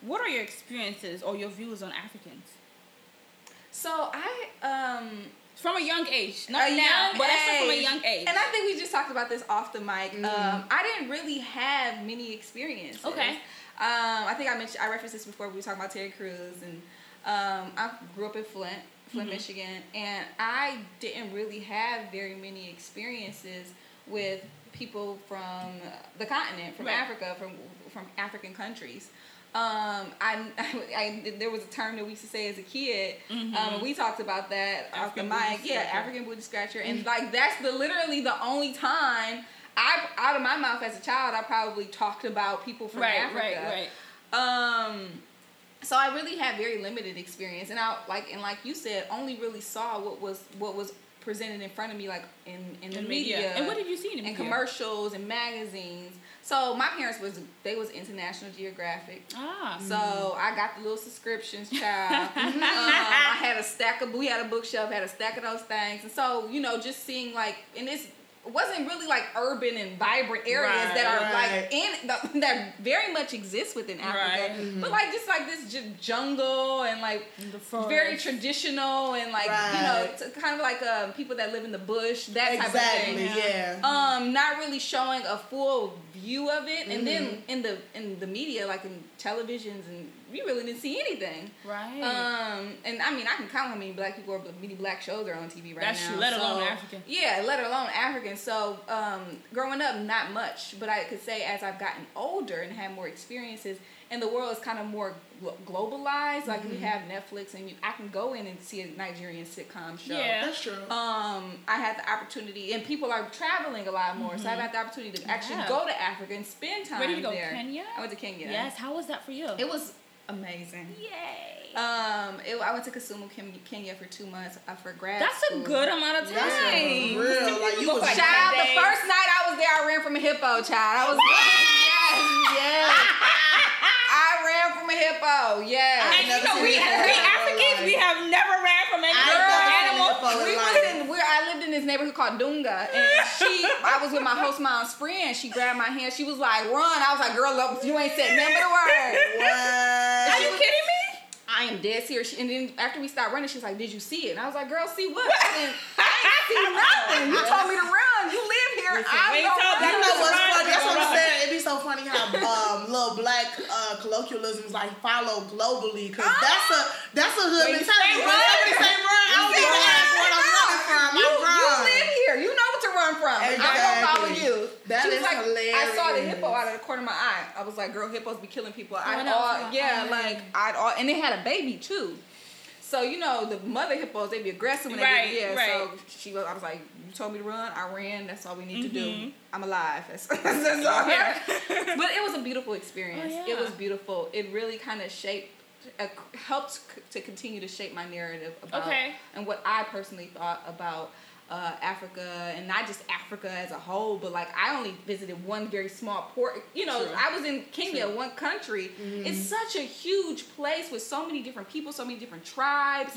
what are your experiences or your views on Africans? So I um From a young age. Not now, young but let's from a young age. And I think we just talked about this off the mic. Mhm. Um, I didn't really have many experiences. Okay. Um, I think I mentioned I referenced this before. We were talking about Terry Crews, and um, I grew up in Flint, Flint, Mhm. Michigan, and I didn't really have very many experiences with people from the continent, from Right. Africa, from from African countries. Um, I, I, there was a term that we used to say as a kid. Mm-hmm. Um, we talked about that off the African mic. Yeah. African booty scratcher, and like that's the literally the only time I out of my mouth as a child I probably talked about people from Right, Africa. right, right. Um, so I really had very limited experience, and I like and like you said, only really saw what was what was presented in front of me, like in in the In media. media. And what did you see in the and media? commercials and magazines. So my parents was they was International Geographic. Ah. So I got the little subscriptions, child. um, I had a stack of we had a bookshelf, had a stack of those things, and so you know, just seeing like, and it's it wasn't really like urban and vibrant areas Right, that are right. like in the, that very much exist within Africa, Right. but like just like this j- jungle and like the very traditional and like you know, it's kind of like um, people that live in the bush, that type of thing Yeah. um not really showing a full view of it and then Mm-hmm. in the in the media like in televisions and we really didn't see anything Right. um and i mean i can count how many black people or many black shows are on tv right That's now true, let alone So- African. yeah let alone african so um growing up not much but i could say as i've gotten older and had more experiences and the world is kind of more globalized like Mm-hmm. we have netflix and you, i can go in and see a nigerian sitcom show Yeah. That's true. um, I had the opportunity, and people are traveling a lot more, so I've had the opportunity to actually Yeah. go to Africa and spend time Where did you go? there. Kenya? I went to Kenya. Yes. How was that for you? it was amazing. Yay. Um, it, I went to Kisumu, Kenya for two months uh, for grad That's school. a good amount of time. That's real like you was for like Child, the days. first night I was there, I ran from a hippo. Child, I was yes, yes. I ran from a hippo. Yes. And you know, we, we Africans, we have never ran from any I girl never seen a animal. we my was life. in where I lived in this neighborhood called Dunga, and she, I was with my host mom's friend. She grabbed my hand. She was like, "Run!" I was like, "Girl, look, you ain't said nothing but a word." What? Are you kidding me? I am dead serious. And then after we stopped running, she's like, "Did you see it?" And I was like, "Girl, see what?" And I ain't see nothing. You told me to run. You live here. I'm wait gonna run. You know what's Right, funny? That's what I'm saying. It'd be so funny how um, little black uh, colloquialisms like follow globally because that's a that's a hood mentality. say Whenever run, they say run, I don't You even ask what I'm running from. You, I you live here. You know what to run from. I'm gonna follow you. That she was is like, I saw the hippo out of the corner of my eye. I was like, girl, hippos be killing people. I'd no, all, yeah, fine. like I'd all, and they had a baby too. So you know the mother hippos, they be aggressive when Right, they get, yeah. right. So she was, I was like, you told me to run, I ran. That's all we need to do. Mhm. I'm alive. That's, that's all. Yeah. but it was a beautiful experience. Oh, It was beautiful. It really kind of shaped, uh, helped c- to continue to shape my narrative about Okay. and what I personally thought about uh, Africa and not just Africa as a whole, but like I only visited one very small port. You know, True. I was in Kenya, one country. It's such a huge place with so many different people, so many different tribes.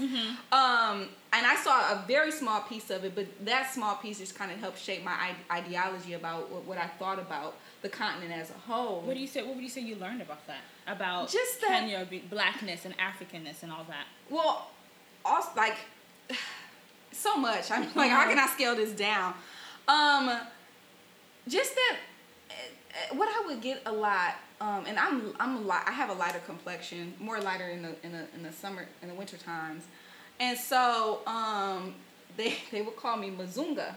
Um, and I saw a very small piece of it, but that small piece just kind of helped shape my ideology about what, what I thought about the continent as a whole. What do you say? What would you say you learned about that? About Just that- Kenya, blackness and Africanness and all that. Well, also like so much. I'm like, how can I scale this down? Um, just that uh, what I would get a lot, um, and I'm I'm a lot. I have a lighter complexion, more lighter in the in the in the summer in the winter times, and so um, they they would call me Mazunga.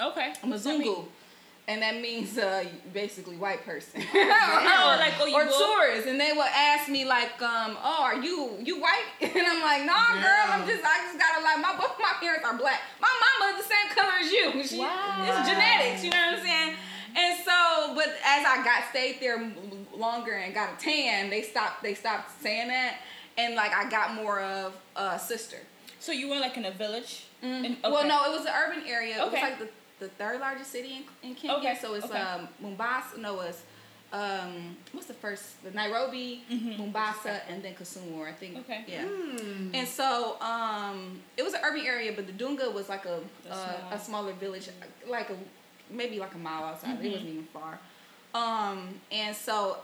Okay. What's that mean? Mazungu. And that means uh, basically white person. Oh, like, oh, or tourists, and they will ask me like, um, "Oh, are you you white?" And I'm like, "Nah, girl, I'm just I just gotta like my both my parents are black. My mama is the same color as you. She, Wow. It's genetics, you know what I'm saying?" And so, but as I got stayed there longer and got a tan, they stopped they stopped saying that, and like I got more of a sister. So you were like in a village. Mm-hmm. Well, okay. no, it was an urban area. It Okay. was like the, the third largest city in, in Kenya. Okay, So it's okay. um, Mombasa. No, it's um, what's the first? The Nairobi, Mombasa, and then Kisumu. I think. Mm-hmm. Okay. Yeah. Hmm. And so um, it was an urban area, but the Dunga was like a The uh, small- a smaller village, like a maybe like a mile outside. Mm-hmm. It wasn't even far. Um, and so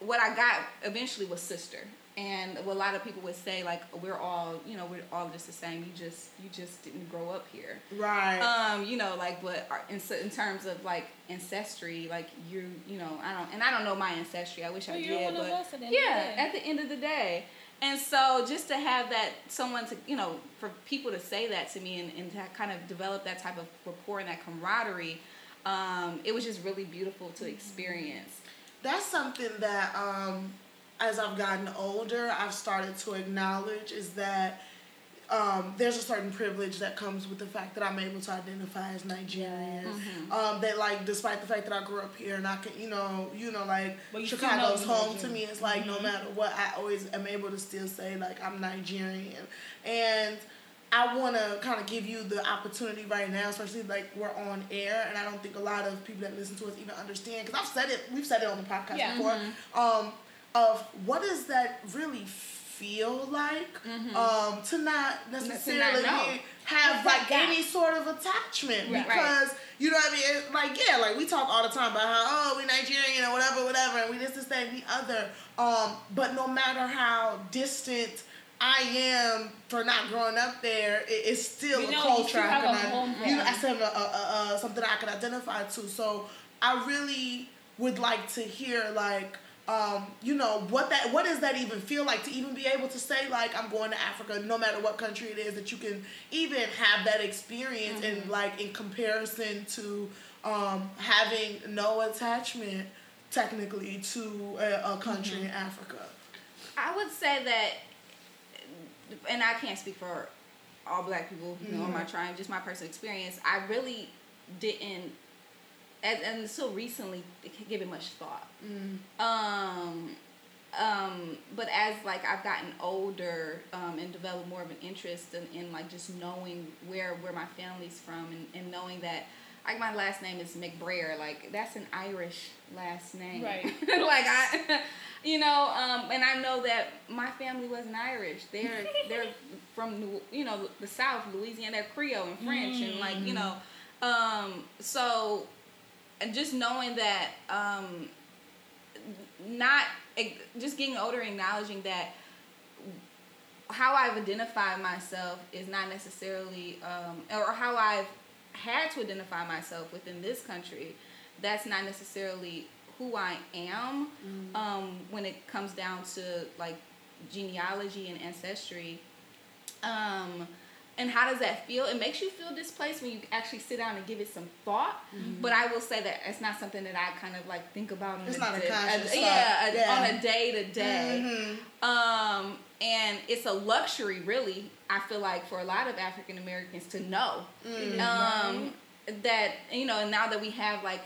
what I got eventually was sister. And what a lot of people would say, like, we're all, you know, we're all just the same. You just, you just didn't grow up here. Right. Um, you know, like, but in, in terms of like ancestry, like you, you know, I don't, and I don't know my ancestry. I wish I Well, you're did, one of but us at the end of the yeah, day. at the end of the day. And so just to have that someone to, you know, for people to say that to me and, and to kind of develop that type of rapport and that camaraderie, um, it was just really beautiful to experience. that's something that um as I've gotten older, I've started to acknowledge is that um, there's a certain privilege that comes with the fact that I'm able to identify as Nigerian. Mm-hmm. Um, that like, despite the fact that I grew up here and I can, you know, you know, like But you Chicago's home to me. It's like no matter what, I always am able to still say like I'm Nigerian, and I want to kind of give you the opportunity right now, especially like we're on air, and I don't think a lot of people that listen to us even understand because I've said it, we've said it on the podcast Yeah. before, um, of what does that really feel like um, to not necessarily know. be- have like that any sort of attachment Right. because you know what I mean. It's like yeah, like we talk all the time about how oh we Nigerian or whatever, whatever, and we this, this, that, and the other. Um, but no matter how distant I am for not growing up there, it, it's still You a know, you culture still I have can a i- home you know. I still have a, a, a, a, something I can identify to. So I really would like to hear like. Um, you know what that what does that even feel like to even be able to say like I'm going to Africa no matter what country it is that you can even have that experience and like in comparison to um, having no attachment technically to a, a country in Africa. I would say that, and I can't speak for all black people, you know, on my tribe, just my personal experience. I really didn't, and, and until recently, give it much thought. Um, um, but as like I've gotten older um, and developed more of an interest in, in like just knowing where where my family's from and, and knowing that like my last name is McBrayer, like that's an Irish last name, Right. like I, you know, um, and I know that my family wasn't Irish. They're they're from New, you know the South, Louisiana, they're Creole and French, and like you know, um, so and just knowing that um, not just getting older, acknowledging that how I've identified myself is not necessarily, um, or how I've had to identify myself within this country. That's not necessarily who I am um, when it comes down to like genealogy and ancestry. Um, and how does that feel? It makes you feel displaced when you actually sit down and give it some thought. But I will say that it's not something that I kind of like think about. on It's not a day- conscious yeah, a- Yeah. on a day to day. Um, and it's a luxury, really. I feel like for a lot of African Americans to know um, that you know. Now that we have like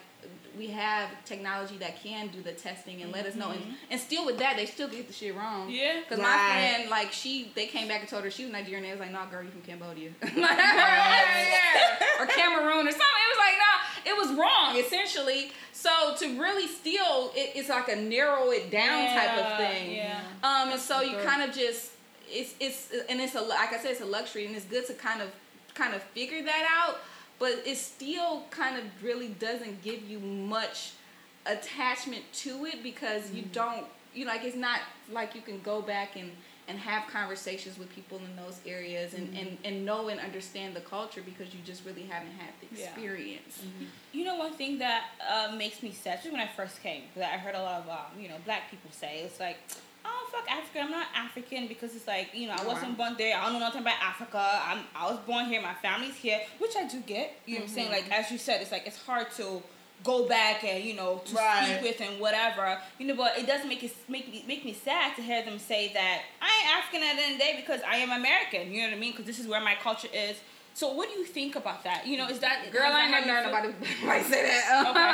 we have technology that can do the testing and let us know, and, and still with that, they still get the shit wrong. Yeah. Because my friend, like she, they came back and told her she was Nigerian. They was like, "No, girl, you from Cambodia." Like, yeah. Or Cameroon or something. It was like, no, it was wrong essentially. So to really still, it, it's like a narrow it down type of thing. yeah. Um, and so you kind of just it's it's and it's a like I said, it's a luxury, and it's good to kind of kind of figure that out. But it still kind of really doesn't give you much attachment to it because you don't you know like it's not like you can go back and and have conversations with people in those areas and, and, and know and understand the culture because you just really haven't had the Yeah. experience. You know, one thing that uh, makes me sad, especially when I first came, that I heard a lot of, um, you know, black people say, it's like, oh, fuck Africa, I'm not African because it's like, you know, I wasn't born there, I don't know nothing about Africa, I'm, I was born here, my family's here, which I do get, you know what I'm saying? Like, as you said, it's like, it's hard to go back and, you know, to Right. speak with and whatever, you know, but it does make it, make me, make me sad to hear them say that I ain't African at the end of the day because I am American, you know what I mean? Because this is where my culture is. So what do you think about that? You know, is that Girl, I ain't never how heard you feel? nobody, nobody say that. Okay.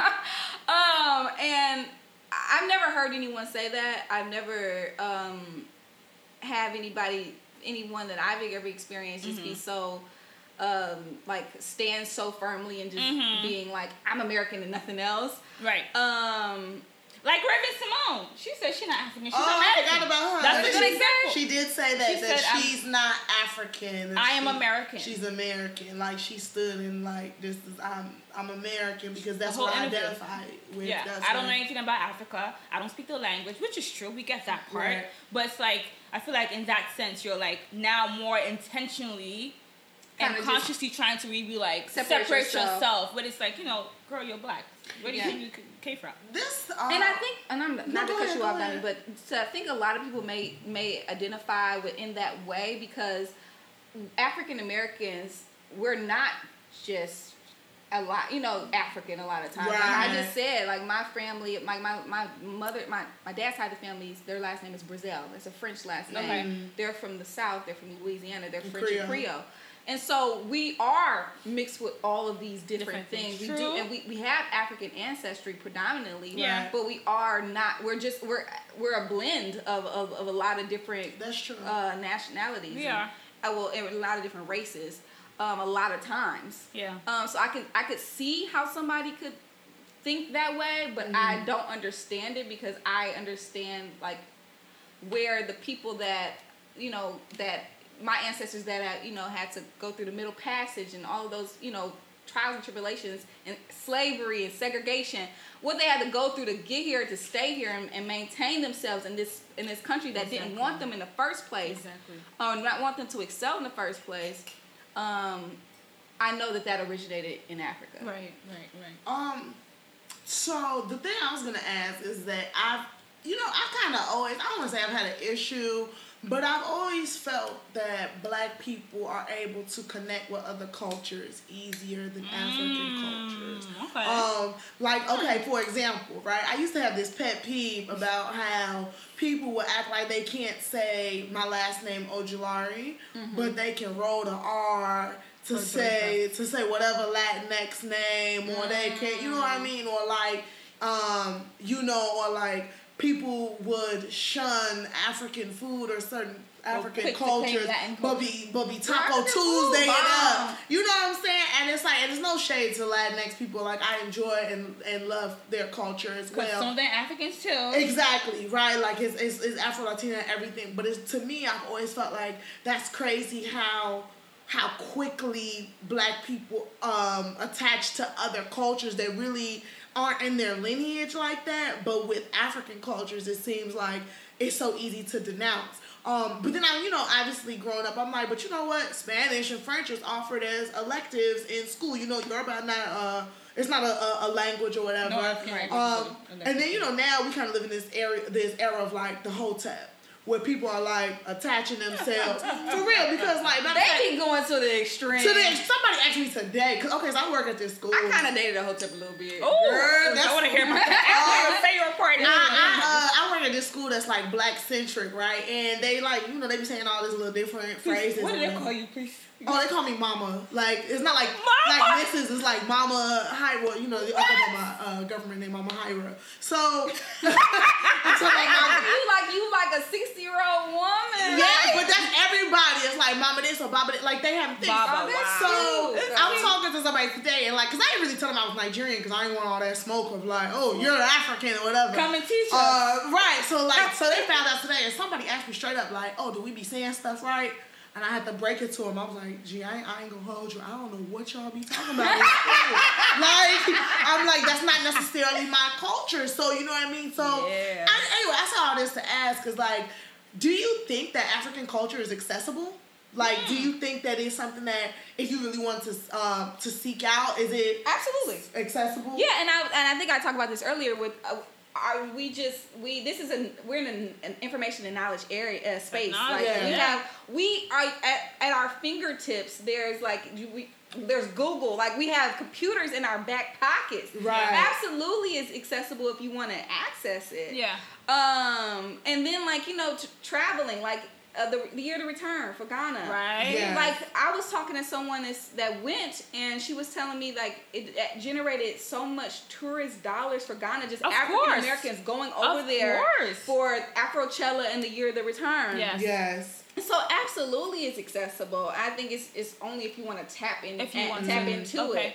um, and I've never heard anyone say that. I've never um, have anybody, anyone that I've ever experienced, just Mm-hmm. be so um, like stand so firmly and just Mm-hmm. being like I'm American and nothing else. Right. Um, Like Raven-Symoné. She said she's not African. She's Oh, I American. forgot about her. That's a good example. She did say that, She that said, I'm- she's not African. I am she- American. She's American. Like she stood in like this is I'm I'm American because that's what I identify with. yeah, That's I don't know anything about Africa. I don't speak the language, which is true. We get that part. Right. But it's like I feel like in that sense, you're like now more intentionally and Kinda just consciously trying to really like separate separate, yourself. yourself. But it's like you know, girl, you're black. Where do you Yeah. think you came from? This uh, and I think, and I'm not No, to cut ahead, you go off, Donnie, but so I think a lot of people may may identify within that way because African Americans we're not just a lot, you know, African a lot of times. Like I just said, like my family, my my, my mother, my, my dad's side of the family, their last name is Brazil. It's a French last name. Okay. They're from the South. They're from Louisiana. They're French Creole. Creole. And so we are mixed with all of these different, Different things. things. We do, and we, we have African ancestry predominantly. Yeah. But we are not. We're just we're we're a blend of, of, of a lot of different That's true. uh, nationalities. We and- are. uh, well, and a lot of different races. Um, a lot of times. Yeah. Um, so I can I could see how somebody could think that way, but I don't understand it because I understand like where the people that you know that my ancestors that had, you know had to go through the Middle Passage and all of those you know trials and tribulations and slavery and segregation, what they had to go through to get here to stay here and, and maintain themselves in this in this country that didn't want them in the first place Exactly. or not want them to excel in the first place. Um, I know that that originated in Africa. Right, right, right. Um, so the thing I was gonna ask is that I've, you know, I kind of always, I don't want to say I've had an issue, but I've always felt that Black people are able to connect with other cultures easier than African cultures. okay. Um, like okay, for example, right? I used to have this pet peeve about how people would act like they can't say my last name Ojulari, but they can roll the R to say to say whatever Latinx name, or they can't, you know what I mean, or like, um, you know, or like people would shun African food or certain African cultures, but be but be Taco Tuesday and up. You know what I'm saying? And it's like, and there's no shade to Latinx people. Like I enjoy and and love their culture as well. some of them Africans too. Exactly right, like it's, it's, it's Afro Latina and everything, but it's to me I've always felt like that's crazy how how quickly Black people um attach to other cultures that really aren't in their lineage like that, but with African cultures it seems like it's so easy to denounce. Um, but then I, you know, obviously growing up, I'm like, but you know what? Spanish and French is offered as electives in school. You know, Yoruba not uh, it's not a, a, a language or whatever. No Um, and then you know now we kind of live in this area, this era of like the whole hotep, where people are like attaching themselves for real because like matter They fact, keep going to the extreme. to the somebody asked me today because okay, so I work at this school. I kind of dated a hotep a little bit. Oh, that's- I want to hear about that. Say part. I, I, uh, I work at this school that's like black centric, right? And they like, you know, they be saying all these little different phrases. what and do they call you, please? Oh, they call me mama. Like it's not like Mama? like Mrs. It's like Mama Hyra. You know, the other mama uh, government name Mama Hyra. So I'm talking about you like you like a sixty year old woman. Yeah, but that's everybody. It's like mama this or baba this. Like they have things. Baba, that's So. I was talking to somebody today, and like, cause I didn't really tell them I was Nigerian, cause I didn't want all that smoke of like, oh, you're African or whatever. Come and teach us. Uh, right. So like, so they found out today, and somebody asked me straight up, like, oh, do we be saying stuff right? And I had to break it to him. I was like, gee, I ain't, I ain't gonna hold you. I don't know what y'all be talking about. in like, I'm like, that's not necessarily my culture. So, you know what I mean? So, Yeah. I, anyway, I said all this to ask, because, like, do you think that African culture is accessible? Like, do you think that is something that if you really want to um, to seek out, is it Absolutely. accessible? Yeah, and I and I think I talked about this earlier with. Uh, are we just we this is an we're in an, an information and knowledge area uh, space like we yeah. have we are at, at our fingertips there's like we there's Google like we have computers in our back pockets Right. absolutely is accessible if you want to access it Yeah. um and then like you know t- traveling like uh, the, the year to return for Ghana Right. Yeah. like I was talking to someone that's, that went, and she was telling me like it, it generated so much tourist dollars for Ghana, just Of African. Americans going over Of there course. for Afrochella and the year of the return. Yes. Yes. So absolutely, it's accessible. I think it's it's only if you want to tap in, If you and want tap to. into Okay. it.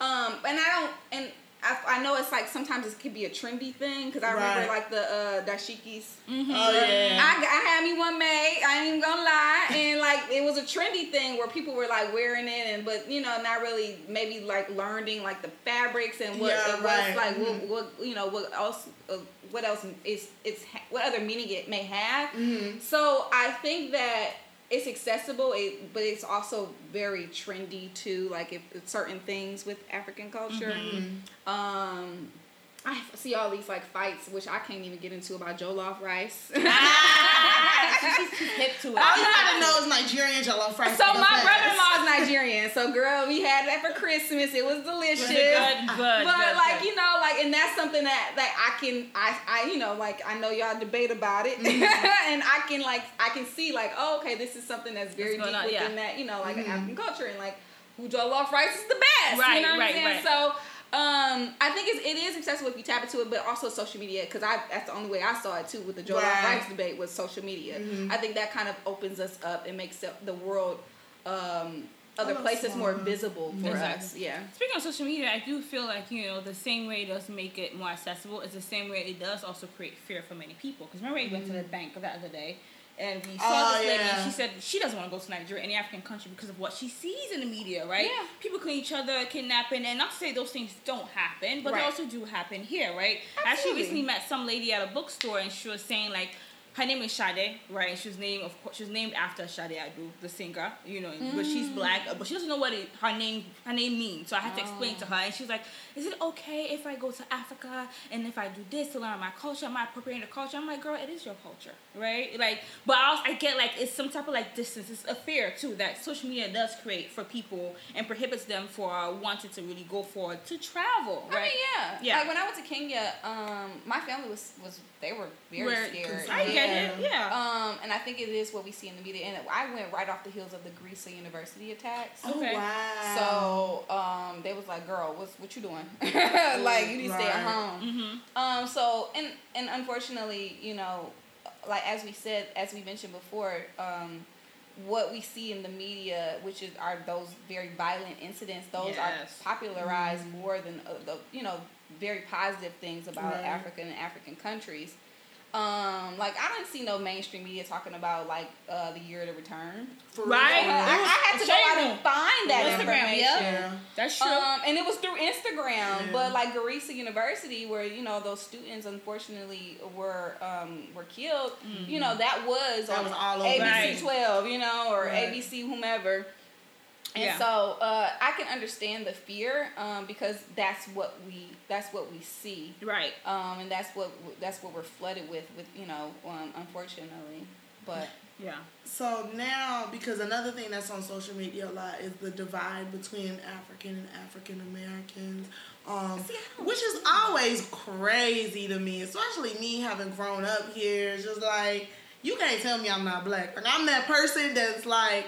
Um, and I don't and. I, I know it's like sometimes it could be a trendy thing because I remember Right. like the uh, dashikis. Oh yeah. I, I had me one made. I ain't even gonna lie, and like it was a trendy thing where people were like wearing it, and but you know not really maybe like learning like the fabrics and what Yeah, it was right. like Mhm. what, what you know what else uh, what else is it's what other meaning it may have. Mhm. So I think that it's accessible, it, but it's also very trendy too. Like if, certain things with African culture. Mm-hmm. Um, I see all these like fights, which I can't even get into about Jollof rice. She's hip to it. All you gotta know is Nigerian jollof rice. So my brother-in-law is Nigerian. So girl, we had that for Christmas. It was delicious. Good, good, But good, like good. you know, like and that's something that that I can I I you know like I know y'all debate about it, Mm-hmm. and I can like I can see like oh okay this is something that's very What's deep on, within yeah. that you know like African culture and like who jollof rice is the best. Right, you know what right, I'm saying? right. So. Um, I think it's, it is accessible if you tap into it, but also social media because I that's the only way I saw it too with the jollof Right. rice debate was social media. Mm-hmm. I think that kind of opens us up and makes the- the world um, other lot places more visible for Exactly. us. Yeah. Speaking of social media, I do feel like you know the same way it does make it more accessible is the same way it does also create fear for many people. Because remember, we went to the bank the other day. And we saw Oh, this lady, yeah. and she said she doesn't want to go to Nigeria, any African country, because of what she sees in the media, right? Yeah. People killing each other, kidnapping, and not to say those things don't happen, but they also do happen here, right? Absolutely. I actually recently met some lady at a bookstore, and she was saying like, her name is Sade, right? And she was named, of course, she was named after Sade Adu, the singer, you know. But she's Mm. black, but she doesn't know what it, her name her name means. So I had to explain Oh. to her, and she was like, "Is it okay if I go to Africa and if I do this to learn my culture? Am I appropriating the culture?" I'm like, "Girl, it is your culture, right?" Like, but I, also, I get like it's some type of like distance. It's a fear too that social media does create for people and prohibits them for uh, wanting to really go forward to travel, I mean, yeah. Yeah. Like when I went to Kenya, um, my family was was they were very scared. I it, Yeah. yeah. Um, and I think it is what we see in the media. And I went right off the heels of the Garissa University attacks. Oh Okay. wow. So um, they was like, "Girl, what's what you doing? like you need to stay at home." Mm-hmm. Um, so and and unfortunately, you know, like as we said, as we mentioned before, um, what we see in the media, which is are those very violent incidents, those Yes. are popularized more than uh, the you know very positive things about Right. Africa and African countries. Um, like I don't see no mainstream media talking about like uh, the year of the return. For Right. Uh, I, I had to go out and find that Instagram, information. yeah. Yeah. That's true. Um, and it was through Instagram, Yeah. but like Garissa University, where you know those students unfortunately were um, were killed. You know that was That on was all over. ABC Right. Twelve, you know, or Right. ABC whomever. And Yeah. so uh, I can understand the fear um, because that's what we that's what we see, right. um, and that's what that's what we're flooded with with you know um, unfortunately. But Yeah. So now, because another thing that's on social media a lot is the divide between African and African Americans, um, which is always crazy to me, especially me having grown up here. It's just like you can't tell me I'm not black. Like I'm that person that's like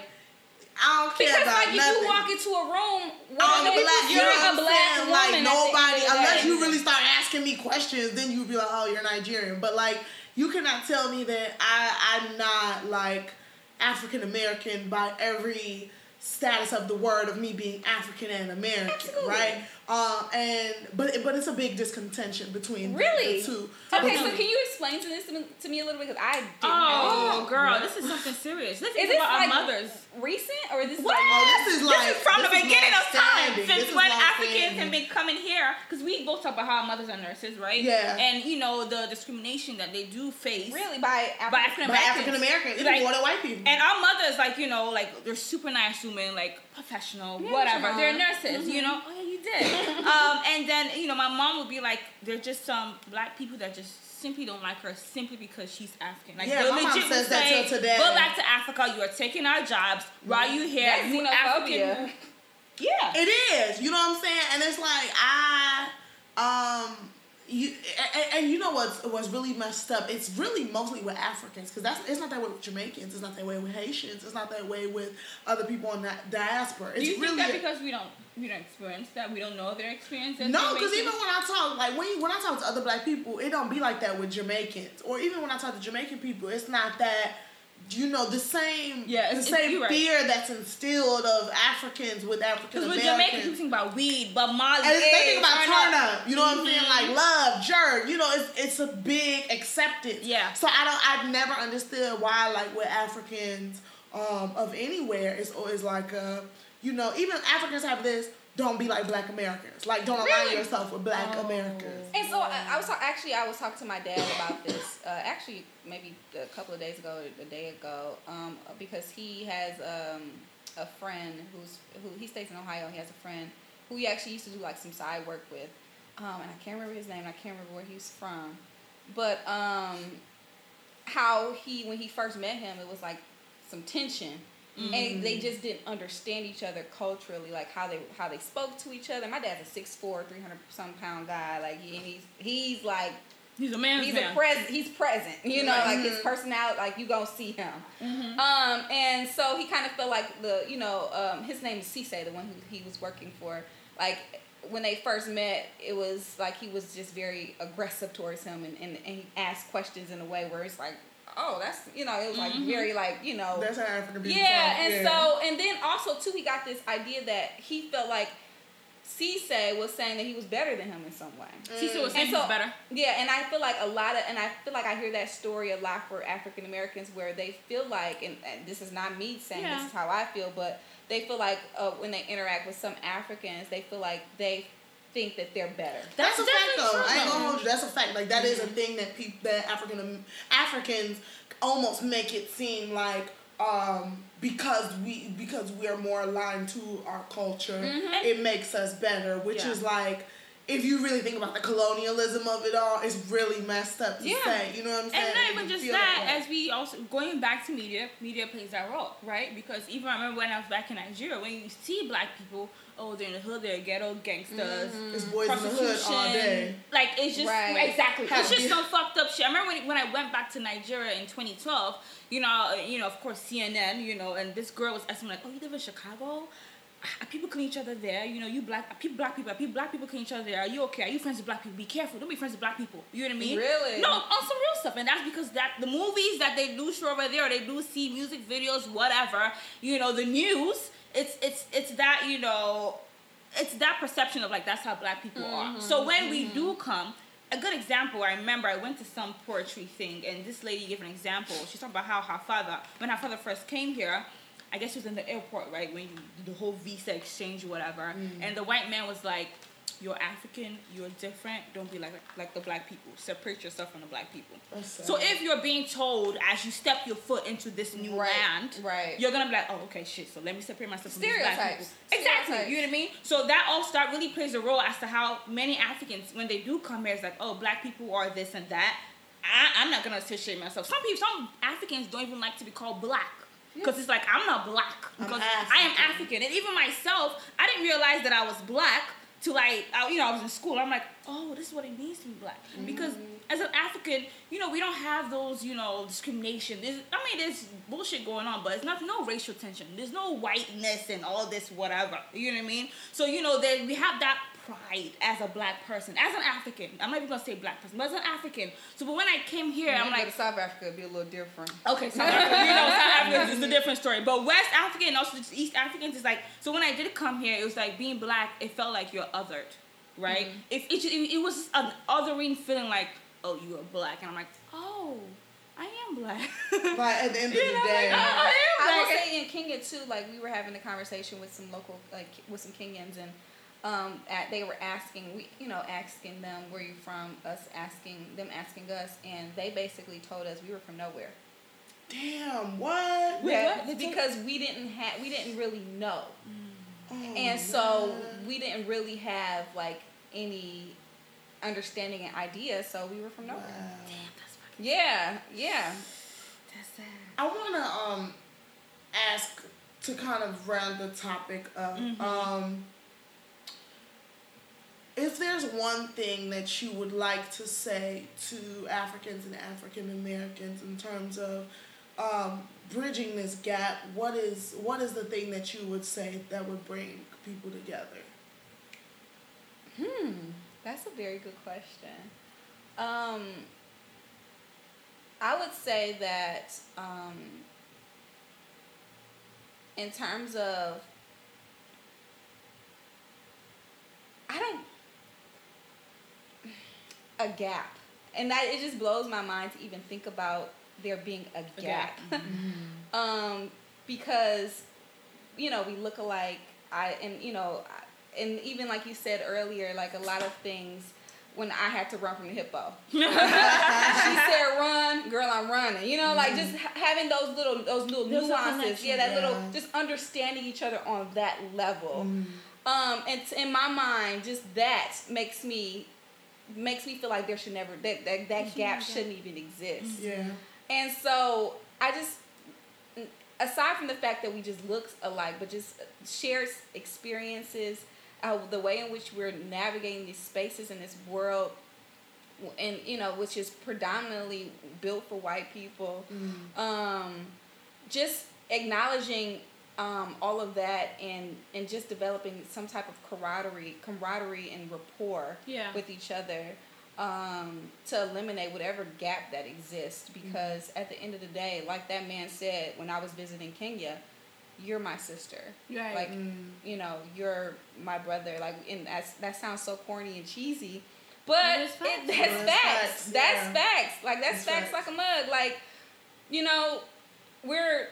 I don't care because about like if nothing. you walk into a room, I'm whether black, you're you know a black woman, Like at the end nobody, unless you really start asking me questions, then you'd be like, oh, you're Nigerian. But like, you cannot tell me that I I'm not like African American by every status of the word of me being African and American, Absolutely. right? Uh, and but but it's a big discontention between the- Really? the two. Okay, so can you explain to this to me, to me a little bit? Because I didn't. Oh, know. girl, this is something serious. This is, Is this about like our mothers. recent or is this What? like? Oh, this is like this is from this the is beginning of time. Since This when Africans long-standing. have been coming here, because we both talk about how our mothers are nurses, right? Yeah. And you know the discrimination that they do face. Really by By African African Americans. African American, Like- more than white people. And our mothers, like you know, like they're super nice women, like professional, Yeah, whatever. They're nurses, you know. Did. um, and then you know, my mom would be like, they're just some black people that just simply don't like her simply because she's African. Like Yeah, my mom legit says that say, till today. Go back to Africa. You are taking our jobs. Why are you here? That's you xenophobia. African. Yeah. It is. You know what I'm saying? And it's like I um you and, and you know what's what's really messed up? It's really mostly with Africans because that's it's not that way with Jamaicans. It's not that way with Haitians. It's not that way with other people in that diaspora. It's Do you really think that because we don't we don't experience that we don't know their experience? as no, because even when I talk, like when you, when I talk to other black people, it don't be like that with Jamaicans. Or even when I talk to Jamaican people, it's not that. You know the same, Yeah, the same right. fear that's instilled of Africans with African Americans. Because with Americans. Jamaican, people think about weed, but Molly, And it's hey, thinking about turn up. up. You know what I'm saying? Mhm. Like love, jerk. You know, it's it's a big acceptance. Yeah. So I don't. I've never understood why, like, with Africans um, of anywhere, it's always like, uh, you know, even Africans have this. Don't be like Black Americans. Like, don't align Really? yourself with Black Oh. Americans. And so I, I was talk, actually I was talking to my dad about this. Uh, actually, maybe a couple of days ago, a day ago, um, because he has um, a friend who's who he stays in Ohio. He has a friend who he actually used to do like some side work with, um, and I can't remember his name. I can't remember where he's from, but um, how he when he first met him, it was like some tension. And they just didn't understand each other culturally, like how they how they spoke to each other. My dad's a 6'4", 300 some pound guy, like he, he's he's like He's a man. he's man. a pres he's present you know like his personality like you gonna see him um and so he kind of felt like the you know um his name is Cisse, the one who he was working for like when they first met it was like he was just very aggressive towards him and, and, and he asked questions in a way where it's like oh that's you know it was like very like you know That's how African people yeah, talk. and so and then also too, he got this idea that he felt like Cisse was saying that he was better than him in some way. Cecil was saying And so- he's better. Yeah, and I feel like a lot of, and I feel like I hear that story a lot for African Americans where they feel like, and, and this is not me saying Yeah. this is how I feel, but they feel like uh, when they interact with some Africans, they feel like they think that they're better. That's, a fact, though. true, I ain't though. gonna hold you. That's a fact. Like that is a thing that people, that African Africans almost make it seem like um, because we because we are more aligned to our culture, it makes us better. Which Yeah. is like. If you really think about the colonialism of it all, it's really messed up to Yeah. say. You know what I'm saying? And not even just that, as we also going back to media, media plays that role, right? Because even I remember when I was back in Nigeria, when you see black people, oh, they're in the hood, they're ghetto gangsters, mm-hmm. it's boys in the hood all day. Like it's just Right. exactly. It's just you- some fucked up shit. I remember when, when I went back to Nigeria in 2012. You know, you know, of course CNN. You know, and this girl was asking me like, "Oh, you live in Chicago? People killing each other there? You know, you black people, black people, people, black people killing each other there. Are you okay? Are you friends with black people? Be careful. Don't be friends with black people. You know what I mean? Really? No, on some real stuff, and that's because that the movies that they do show over there, or they do see music videos, whatever. You know, the news. It's it's it's that you know, it's that perception of like that's how black people are. Mm-hmm. So when we mm-hmm. do come. A good example, I remember I went to some poetry thing and this lady gave an example. She talked about how her father, when her father first came here, I guess she was in the airport, right? When you the whole visa exchange or whatever. And the white man was like, You're African, you're different, don't be like like the black people. Separate yourself from the black people. So if you're being told as you step your foot into this new Right, land, right. you're gonna be like, oh, okay, shit. So let me separate myself from these black people. Exactly. You know what I mean? So that all start really plays a role as to how many Africans, when they do come here, it's like, oh, black people are this and that. I, I'm not gonna associate myself. Some people, some Africans don't even like to be called black. Because it's like I'm not black because I am African, and even myself, I didn't realize that I was black till like I, you know I was in school. I'm like, oh, this is what it means to be black. Because mm-hmm. as an African, you know, we don't have those you know discrimination. There's, I mean, there's bullshit going on, but it's not no racial tension. There's no whiteness and all this whatever. You know what I mean? So you know, there we have that pride as a black person, as an African. I'm not even gonna say black person, but as an African. So, but when I came here, I'm like, South Africa would be a little different. Okay, South Africa, you know, South Africa is a different story. But West African and also just East Africans is like, so when I did come here, it was like being black, it felt like you're othered, right? Mm-hmm. If it, it, it was an othering feeling like, oh, you are black. And I'm like, oh, I am black. But at the end of You the know, day, like, oh, I am I will black. say in Kenya too, like we were having a conversation with some local, like with some Kenyans, and um, at, they were asking, we, you know, asking them where you from, us asking them, asking us, and they basically told us we were from nowhere. damn, what? Wait, Yeah, what? Because we didn't have, we didn't really know, Oh, and so man. we didn't really have like any understanding and idea, so we were from nowhere. Wow. Yeah, yeah. That's sad. I want to um ask to kind of round the topic up. Um, if there's one thing that you would like to say to Africans and African Americans in terms of um, bridging this gap, what is what is the thing that you would say that would bring people together? Hmm, that's a very good question. Um, I would say that um, in terms of, I don't, a gap, and that it just blows my mind to even think about there being a gap, um, because you know we look alike. I and you know, and even like you said earlier, like a lot of things when I had to run from the hippo. she said run, girl, I'm running. You know, like just ha- having those little those little There's nuances. Yeah, that little just understanding each other on that level. Um, and t- in my mind, just that makes me makes me feel like there should never that that, that gap shouldn't even exist. Yeah. And so I just, aside from the fact that we just look alike, but just shared experiences, uh, the way in which we're navigating these spaces in this world, and you know, which is predominantly built for white people, um, just acknowledging um, all of that and and just developing some type of camaraderie, camaraderie and rapport Yeah. with each other um, to eliminate whatever gap that exists. Because at the end of the day, like that man said when I was visiting Kenya, you're my sister. Right. Like you know, you're my brother. Like and that's that sounds so corny and cheesy. But it, that's it's facts. facts, That's yeah. facts. Like that's It's facts, facts. like a mug. Like, you know, we're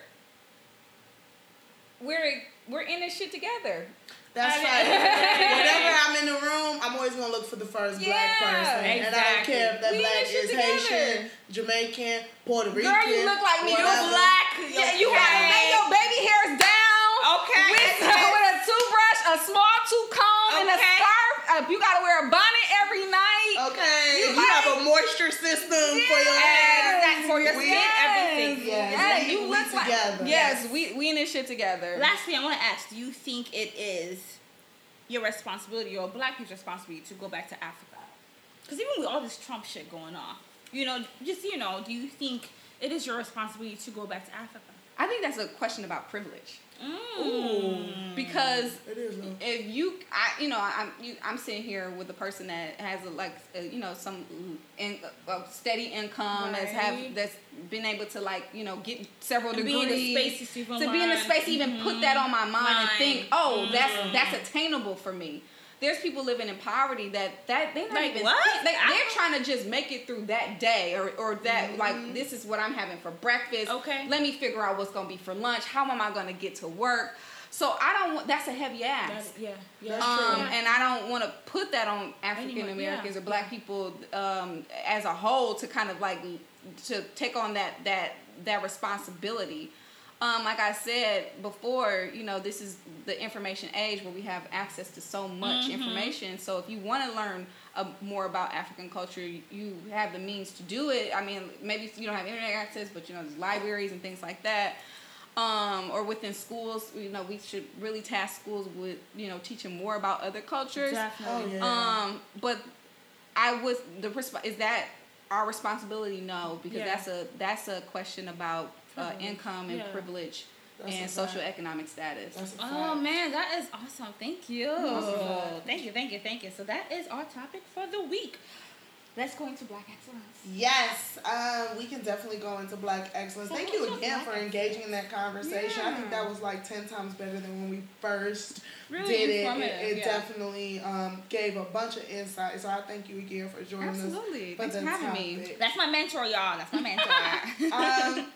we're we're in this shit together. That's I right. mean- Whenever I'm in the room, I'm always gonna look for the first black Yeah, person, and I don't care if that We black is together. Haitian, Jamaican, Puerto Rican. Girl, you look like me. You're black. Yeah, you gotta Okay. lay your baby hairs down. Okay. With, with a toothbrush, a small tooth comb, and a scarf. You gotta wear a bonnet every night. Okay, You you have a moisture system for your hair. For your We- skin, everything. Yes, Yes, you look like together. yes, Yes. we we in this shit together. Lastly, I want to ask: Do you think it is your responsibility or Black people's responsibility to go back to Africa? Because even with all this Trump shit going on, you know, just you know, do you think it is your responsibility to go back to Africa? I think that's a question about privilege Mm. because It is if you, I, you know, I'm you, I'm sitting here with a person that has a, like, uh, you know, some in, steady income, that's have that's been able to like, you know, get several And be degrees, in the spaces to even to be in the learn. space, to even put that on my mind and think, Right. oh, that's that's attainable for me. There's people living in poverty that that they not Like even what? they, they're trying to just make it through that day or or that like this is what I'm having for breakfast. Okay. Let me figure out what's gonna be for lunch. How am I gonna get to work? So I don't want that's a heavy ask. That- yeah, yeah. That's Um, true. and I don't want to put that on African Americans yeah, or Black people um, as a whole to kind of like to take on that that that responsibility. Um, like I said before, you know, this is the information age where we have access to so much information. So if you want to learn uh, more about African culture, you, you have the means to do it. I mean, maybe you don't have internet access, but you know, there's libraries and things like that um, or within schools, you know, we should really task schools with, you know, teaching more about other cultures. Definitely. Oh yeah. Um, but I was the resp- is that our responsibility? No, because Yeah. that's a that's a question about uh, income and Yeah. privilege That's a and fact. social economic status. Oh fact. man, that is awesome. Thank you. Awesome. Thank you, thank you, thank you. So that is our topic for the week. Let's go into Black Excellence. Yes, um, we can definitely go into Black Excellence. So Thank you again for engaging in that conversation. I think that was like 10 times better than when we first Really did it. It, it yeah. definitely um, gave a bunch of insight. So I thank you again for joining Absolutely. us. for Thanks for the having me. That's my mentor, y'all. That's my mentor. um,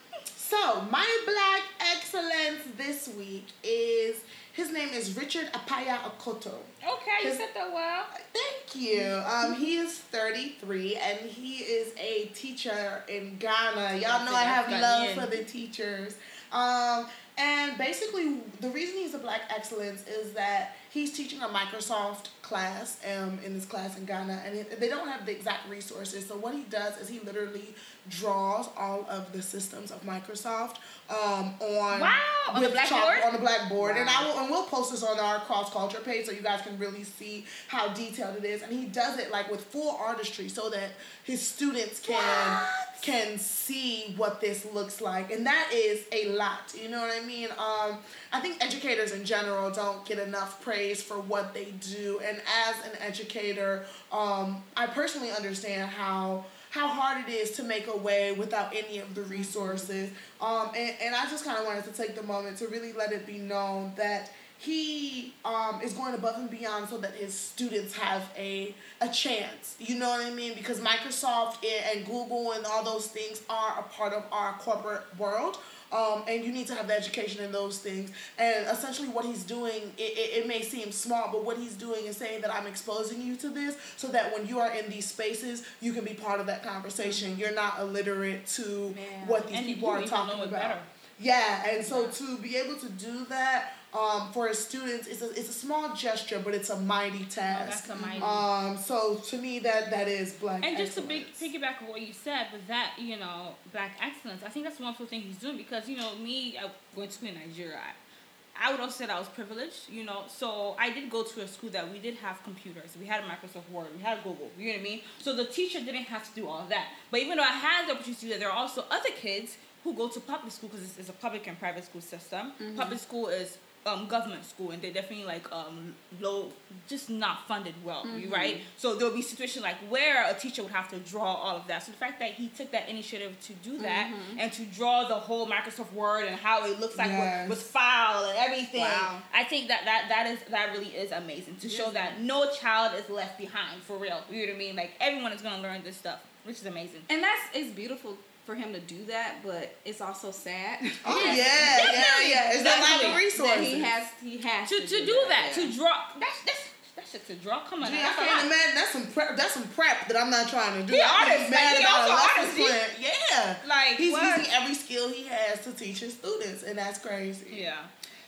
so my black excellence this week is his name is Richard Appiah Akoto. okay, you said that well. Thank you. Um, he is 33 and he is a teacher in Ghana. Y'all know I have love for the teachers. Um, and basically, the reason he's a black excellence is that he's teaching a Microsoft class um, in this class in Ghana, and it, they don't have the exact resources. So what he does is he literally draws all of the systems of Microsoft um, on Wow, on the blackboard? chalk- on the blackboard, and I will and we'll post this on our cross culture page so you guys can really see how detailed it is. And he does it like with full artistry so that his students can can see what this looks like, and that is a lot. You know what I mean? Um, I think educators in general don't get enough praise for what they do, and as an educator, um, I personally understand how how hard it is to make a way without any of the resources. Um, and, and I just kind of wanted to take the moment to really let it be known that he um, is going above and beyond so that his students have a, a chance. You know what I mean? Because Microsoft and, Google and all those things are a part of our corporate world. Um, and you need to have the education in those things. And essentially, what he's doing, it, it, it may seem small, but what he's doing is saying that I'm exposing you to this so that when you are in these spaces, you can be part of that conversation. You're not illiterate to Yeah. what these And people are talking about. better. Yeah, and so to be able to do that, um, for his students, it's a, it's a small gesture, but it's a mighty task. that's a mighty- Um, so to me, that that is black. And just to big excellence. piggyback on what you said, with that, you know, black excellence, I think that's one cool thing he's doing because, you know, me, I went to school in Nigeria. I, I would also say that I was privileged, you know, so I did go to a school that we did have computers. We had Microsoft Word, we had Google, you know what I mean? So the teacher didn't have to do all that. But even though I had the opportunity to do that, there are also other kids who go to public school because it's, it's a public and private school system. Public school is um, government school and they're definitely like um, low, just not funded well, right? So there'll be situations like where a teacher would have to draw all of that. So the fact that he took that initiative to do that and to draw the whole Microsoft Word and how it looks like Yes. with, with file and everything, Wow. I think that, that that is that really is amazing to show that no child is left behind for real. You know what I mean? Like everyone is gonna learn this stuff, which is amazing. And that's it's beautiful for him to do that, but it's also sad. Oh yeah, Yes, yeah, definitely, yeah. It's a lot of definitely. resources. that he has he has To, to, to do that, yeah. to draw that's that's that's shit to draw. Come on, Gee, I that's can't lot. imagine. That's some prep. That's some prep that I'm not trying to do. He I'm just artist, mad like, he about also a lesson artist, he- Yeah, Like, he's what? using every skill he has to teach his students, and that's crazy. Yeah.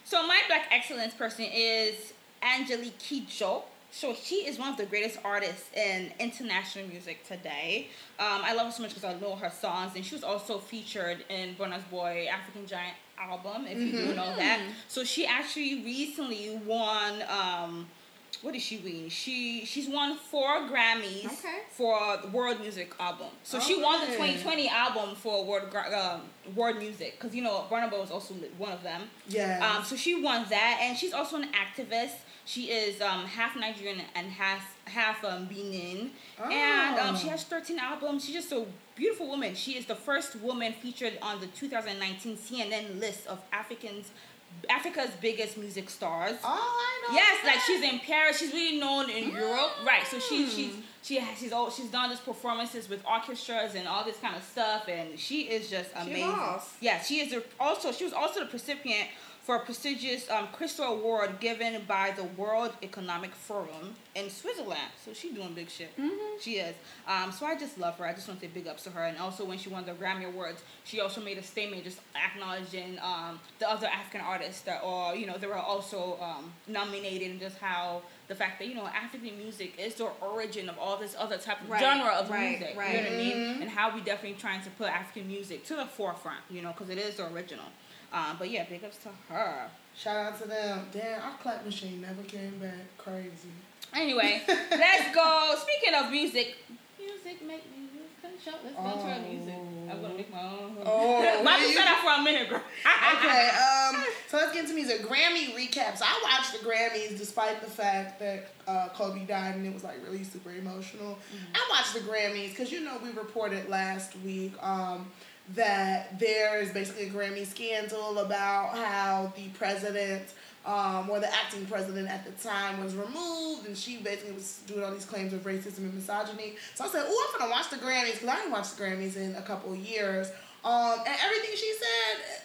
So my black excellence person is Angelique Kidjo. So she is one of the greatest artists in international music today. Um, I love her so much because I know her songs, and she was also featured in Burna's Boy African Giant album, if you do know that. So she actually recently won. Um, what did she win? She she's won four Grammys Okay. for the World Music album. So she won the 2020 album for World um, World Music because you know Burna Boy was also one of them. Yes. Um, so she won that, and she's also an activist. She is um, half Nigerian and half half um, Benin, and um, she Oh. has 13 albums. She's just a beautiful woman. She is the first woman featured on the 2019 CNN list of Africans. Africa's biggest music stars. oh, I know. Yes, like she's in Paris. She's really known in Europe, right? So she she's she has she's all she's done this performances with orchestras and all this kind of stuff, and she is just amazing. boss. Yeah, she is a, also she was also the recipient for a prestigious um, Crystal Award given by the World Economic Forum in Switzerland. So she's doing big shit. She is. Um, so I just love her. I just want to say big ups to her. And also when she won the Grammy Awards, she also made a statement just acknowledging um, the other African artists that are, you know, they were also um, nominated and just how the fact that, you know, African music is the origin of all this other type of Right, genre of right, music. right. You know what I mean? And how we definitely trying to put African music to the forefront, you know, because it is the original. Um, but yeah, big ups to her. Shout out to them. Damn, our clap machine never came back. Crazy. Anyway, let's go. Speaking of music, music make me lose control. Let's go to our music. I'm gonna make my own. Oh, But I you- just said that for a minute, girl. okay, um, so let's get into music. Grammy recaps. I watched the Grammys despite the fact that uh, Kobe died and it was like really super emotional. I watched the Grammys because you know we reported last week um, that there is basically a Grammy scandal about how the president. Um, or the acting president at the time was removed, and she basically was doing all these claims of racism and misogyny. So I said, "Oh, I'm gonna watch the Grammys because I didn't watch the Grammys in a couple years." Um, and everything she said,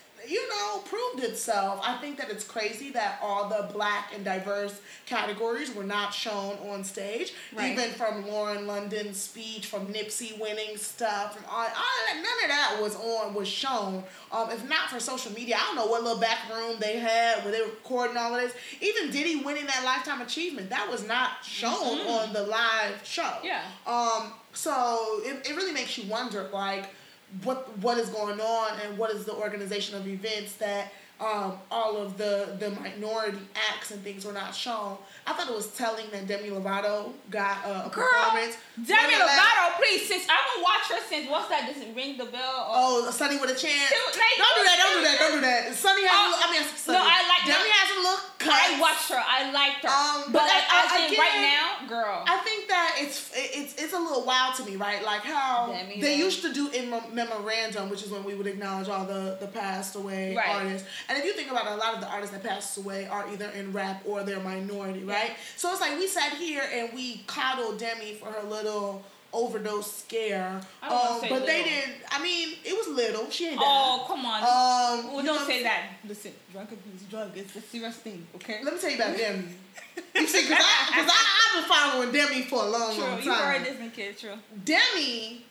itself. I think that it's crazy that all the black and diverse categories were not shown on stage. Right. Even from Lauren London's speech, from Nipsey winning stuff, from all, all that, none of that was on was shown. Um, if not for social media, I don't know what little back room they had where they were recording all of this. Even Diddy winning that lifetime achievement, that was not shown on the live show. Yeah. Um, so it, it really makes you wonder, like, what what is going on and what is the organization of events that um, all of the the minority acts and things were not shown. I thought it was telling that Demi Lovato got uh, a Girl, performance. Demi from the last- Lovato, please, since I haven't watched her since what's that? Does it ring the bell? Or, Oh, Sonny with a chance. Like- don't do that. Don't do that. Don't do that. Sunny has. Oh, a look, I mean, Sunny. no, I like- Demi no. has a look. I watched her. I liked her. Um, but but like, I- as in again- right now, girl. I think that it's it's it's a little wild to me, right? Like how Demi they used to do in memorandum, which is when we would acknowledge all the the passed away Right. artists. And if you think about it, a lot of the artists that passed away are either in rap or they're minority, right? So it's like we sat here and we coddled Demi for her little overdose scare. Um, but they didn't. I mean, it was little. She ain't oh, come on. Um, well, don't say that. Listen, drunkenness is drug. It's a serious thing, okay? Let me tell you about Demi. You see, because I, cause I, I've been following Demi for a long, True, long you are a time. Disney kid, true. Demi,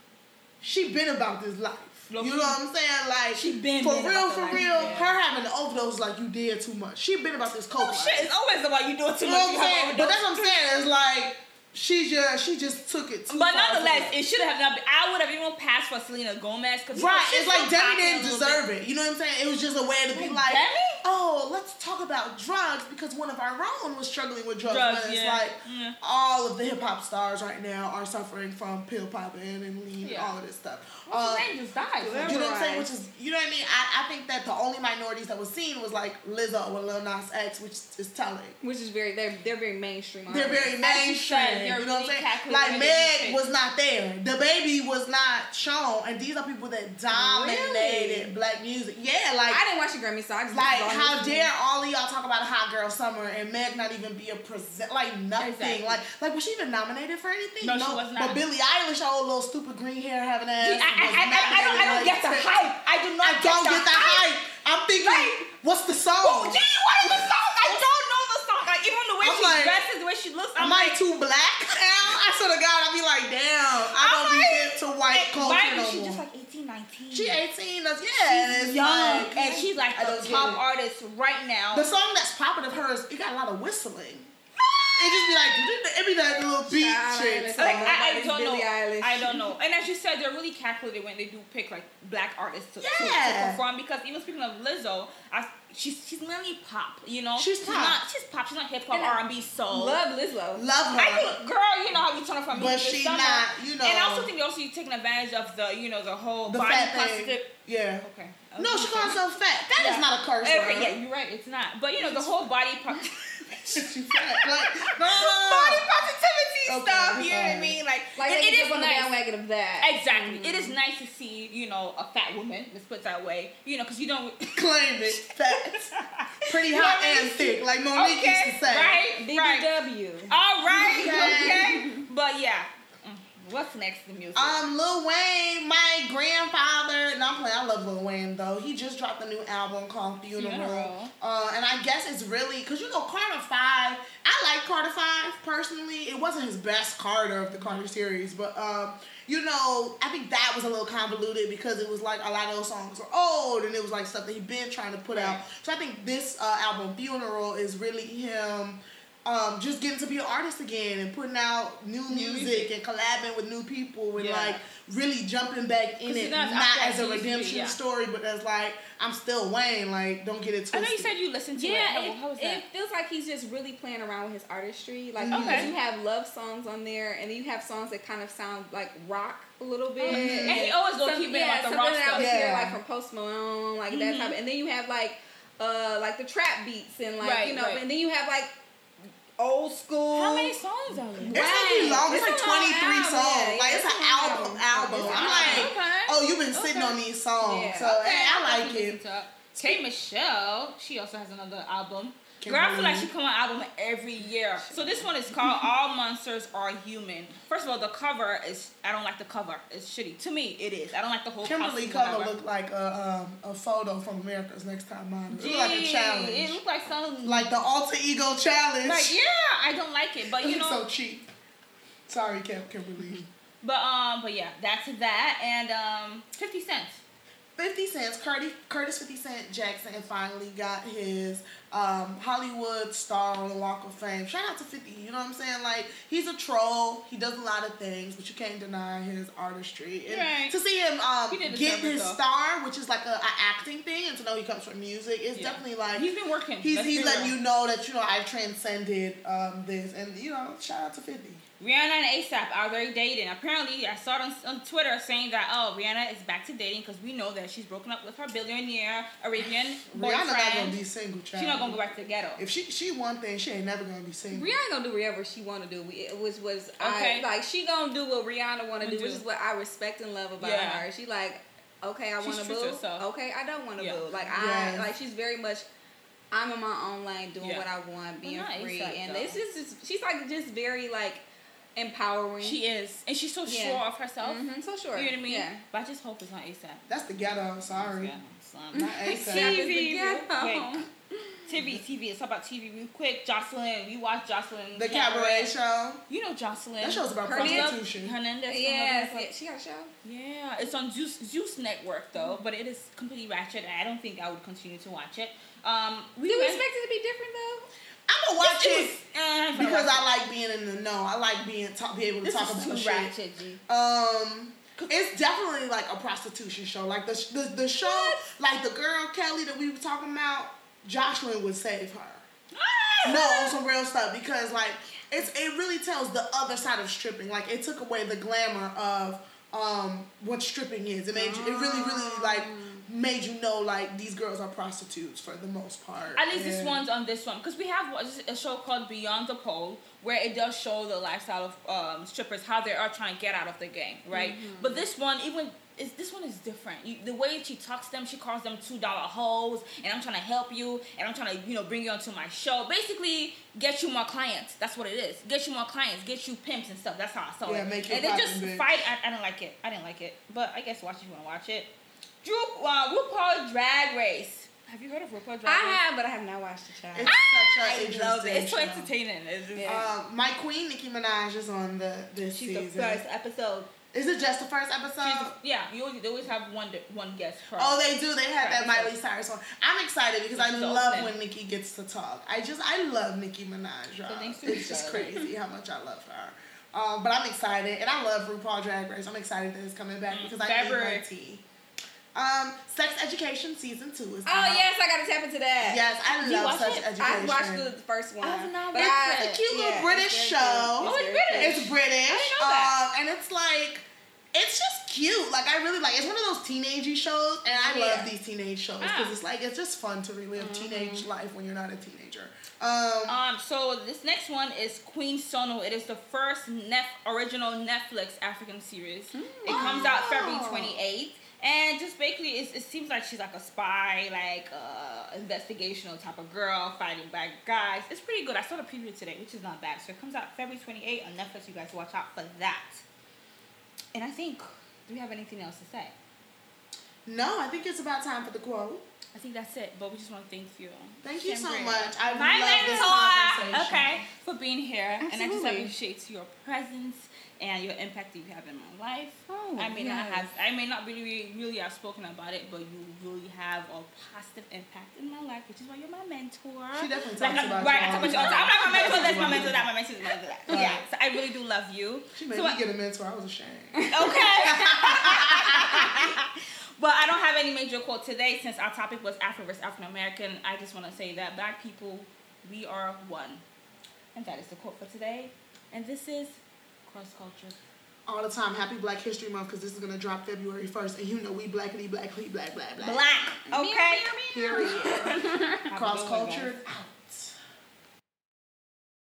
she been about this life. You know what I'm saying? Like She been for been real, for life, real. yeah. Her having the overdose like you did too much. She been about this oh, coke. Oh shit! It's always about you doing too You know much. what I'm saying? But that's what I'm saying. It's like she just she just took it too But nonetheless, it should have not been. I would have even passed for Selena Gomez because Right, it's like Demi didn't deserve it. You know what I'm saying? It was just a way to be Like, like, Demi? Oh, let's talk about drugs because one of our own was struggling with drugs. Drugs, When it's yeah. like Yeah. all of the hip hop stars right now are suffering from pill popping and lean and all of this stuff. Well, Selena uh, just died. You know what I'm saying? Which is, you know what I mean? I, I think that the only minorities that was seen was like Lizzo and Lil Nas X, which is telling. Which is very they're they're very mainstream. They're very As you mainstream. said, they're you know what I'm saying? Like when they do Meg was not there. The baby was not shown, and these are people that dominated Really? black music. Yeah, like I didn't watch the Grammy, so I just like listened to all how dare all of y'all talk about a hot girl summer and Meg not even be a present like nothing. Exactly. Like like was she even nominated for anything? No, she was not. But Billie Eilish, old little stupid green hair having ass. I, I, I, I, I don't, I don't get the hype. I do not I don't get the hype. I'm thinking, Like- what's the song? Oh, gee, what is she looks, I'm Am I too black now? I swear to God, I'd be like, damn, I I'm don't be like- hip to white culture right? no She's just like 18, 19. she 18, that's yeah, She's young, like, and she's like the top artist right now. The song that's popping of hers, it got a lot of whistling. It just be like, it be that little beat Child, shit. like I, I don't know. Eilish. I don't know. And as you said, they're really calculated when they do pick like black artists to, to- to, perform. Because even speaking of Lizzo, I, she's she's mainly pop. You know, She's pop. not she's pop. She's not hip hop, And I R and B, soul. Love Lizzo. Love her. I think, girl, you know how you turn her from But music this she summer. not, you know. And I also think they're also taking advantage of the, you know, the whole the body positive. Yeah. Okay. No, she calls herself fat. That is Yeah. not a curse Okay, word. yeah, you're right. It's not. But you know, the whole body po- she fat. Like, no, no, no. body positivity Okay, stuff. You know what I mean? Like, Like it, they it can on the nice. bandwagon of that. Exactly. It is mm-hmm. nice to see, you know, a fat woman. Let's put it that way. You know, because you don't. Claim it. Fat. Pretty hot what and thick, like Mo'Nique okay, used to say. right, right. All right, Okay. okay. But yeah. What's next in music? Um, Lil Wayne, my grandfather. No, I'm playing. I love Lil Wayne though. He just dropped a new album called Funeral. Funeral. Uh, and I guess it's really because you know Carter Five. I like Carter Five personally. It wasn't his best Carter of the Carter series, but um, you know, I think that was a little convoluted because it was like a lot of those songs were old and it was like stuff that he'd been trying to put out. So I think this uh, album, Funeral, is really him. Um, just getting to be an artist again and putting out new music, music. and collabing with new people and Yeah. like really jumping back in it, not not as as a active as he used to be, redemption yeah. story, but as like I'm still Wayne. Like don't get it twisted. I know you said you listened to Yeah, it. it, How, how it feels like he's just really playing around with his artistry. Like. Okay. you have love songs on there, and then you have songs that kind of sound like rock a little bit. Mhm. And he always go Some- keep it yeah, like the rock that stuff. would hear Yeah. like from Post Malone, like that Mhm. type. Of, and then you have like uh like the trap beats and like Right, you know, right. and then you have like old school. How many songs are there? It's gonna be long. It's, It's like 23 songs. yeah, like it's, it's an album. album. Album. I'm like. Okay. oh, you've been sitting Okay. on these songs, Yeah. so Okay, hey, I I'll like it. listen to K Michelle, she also has another album. Girl, I feel like she come out album every year. So this one is called All Monsters Are Human. First of all, the cover is I don't like the cover. It's shitty. To me, it is. I don't like the whole Kimberly cover looked like a um, a photo from America's Next Top Model. It looked like a challenge. It looked like some like the alter ego challenge. like yeah, I don't like it. But you know so cheap. Sorry, Kim- Kimberly. But um but yeah, that's that and um fifty cents. 50 Cent, Curtis, Curtis 50 Cent Jackson finally got his um, Hollywood star on the Walk of Fame. Shout out to 50, you know what I'm saying? Like, he's a troll. He does a lot of things, but you can't deny his artistry. And Right. to see him um, get his though. star, which is like a, a acting thing, and to know he comes from music, it's Yeah. definitely like. He's been working. He's, he's letting real. you know that, you know, I've transcended um, this. And, you know, shout out to 50. Rihanna and ASAP are they dating? Apparently, I saw it on, on Twitter saying that oh, Rihanna is back to dating because we know that she's broken up with her billionaire Arabian boyfriend. Rihanna not going to be single, child. She's not gonna go back to the ghetto. If she she one thing, she ain't never going to be single. Rihanna gonna do whatever she want to do. It was was Okay. I like she gonna do what Rihanna want to do, Do. which is what I respect and love about Yeah. her. She like, okay, I want to true boo. herself. Okay, I don't want to Yeah. boo. Like Yes. I like she's very much. I'm in my own lane, doing Yeah. what I want, being not free, ASAP, and though. it's just it's- she's like just very like empowering. She is, and she's so Yeah. sure of herself. Mhm, so sure. You know what I mean? Yeah. But I just hope it's not ASAP. That's the ghetto. Sorry. Yeah, son. Not ASAP. is the Easy, okay. TV, TV. Let's talk about TV real quick. Joseline, we watched Joseline. The cabaret show. You know Joseline. That show's about Hernandez- prostitution. Hernandez. Yes, yeah, she got a show. Yeah, it's on Zeus, Zeus Network though, but it is completely ratchet. I don't think I would continue to watch it. Um, we Do we went- expect it to be different though? I'm gonna watch It it was- eh, because I like being in the know. I like being talk, be able to This talk about too shit. ratchet, G. Um, it's definitely like a prostitution show. Like the the, the show, like the girl Kelly that we were talking about, Joseline would save her. No, on some real stuff because like it's it really tells the other side of stripping. Like it took away the glamour of um what stripping is. It made you, it really really like made you know like these girls are prostitutes for the most part. At least this one's on this one because we have a show called Beyond the Pole where it does show the lifestyle of um, strippers how they are trying to get out of the game, right? But this one, even is this one is different. You, the way she talks to them, she calls them two dollar hoes, and I'm trying to help you, and I'm trying to you know bring you onto my show. Basically, get you more clients. That's what it is. Get you more clients. Get you pimps and stuff. That's how I saw Yeah, it. make you and they just bitch. fight. I, I didn't like it. I didn't like it. But I guess watch if you want to watch it. Drew, uh, RuPaul Drag Race. Have you heard of RuPaul Drag Race? I have, but I have not watched the show. It's such an interesting love it. It's so entertaining. It's just, Yeah. Um, my queen Nicki Minaj is on the this She's season. the first episode. Is it just the first episode? the, yeah, you always, they always have one one guest. Per. Oh, they do. They had that Miley Cyrus one. I'm excited because I She's love open. when Nicki gets to talk. I just I love Nicki Minaj. y'all. thanks It's just each crazy how much I love her. Um, but I'm excited, and I love RuPaul Drag Race. I'm excited that it's coming back because I need my tea. Um, Sex Education season two is Oh out. yes, I gotta tap into that. yes, I Did you love Sex it? Education. I watched the first one. I have not but watched I- it. It's a cute little yeah, British it's show. good. Oh, it's very British. It's British. I didn't know that. Um, and it's like, it's just cute. Like, I really like It's one of those teenagey shows, and I Yeah. love these teenage shows because Ah. Mm-hmm. it's like, it's just fun to relive teenage life when you're not a teenager. Um, Um, so this next one is Queen Sono. It is the first Nef- original Netflix African series. It comes out February Oh. 28th. And just basically, it, it seems like she's like a spy, like uh, investigational type of girl fighting bad guys. It's pretty good. I saw the preview today, which is not bad. So it comes out February 28th on Netflix. You guys watch out for that. And I think, do we have anything else to say? no, I think it's about time for the quote. I think that's it. But we just want to thank you. Thank you so much. I My love this conversation. Okay, for being here, and I just appreciate your presence and your impact that you have in my life. Oh, I may not yes. have, I may not really, really have spoken about it, but you really have a positive impact in my life, which is why you're my mentor. She definitely Like, talks I'm- about right, you I talk about you all the time. time. I'm like my mentor. That's my mentor. That my mentor. That's my mentor. That. Right. Yeah, so I really do love you. She made So me I- get a mentor. I was ashamed. Okay. but I don't have any major quote today since our topic was Afro versus African American. I just want to say that black people, we are one. And that is the quote for today. And this is cross culture. All the time. Happy Black History Month because this is going to drop February 1st. And you know we blackity, blackly, black, black, black. Black. Okay. Period. Cross good one, guys. cultured out.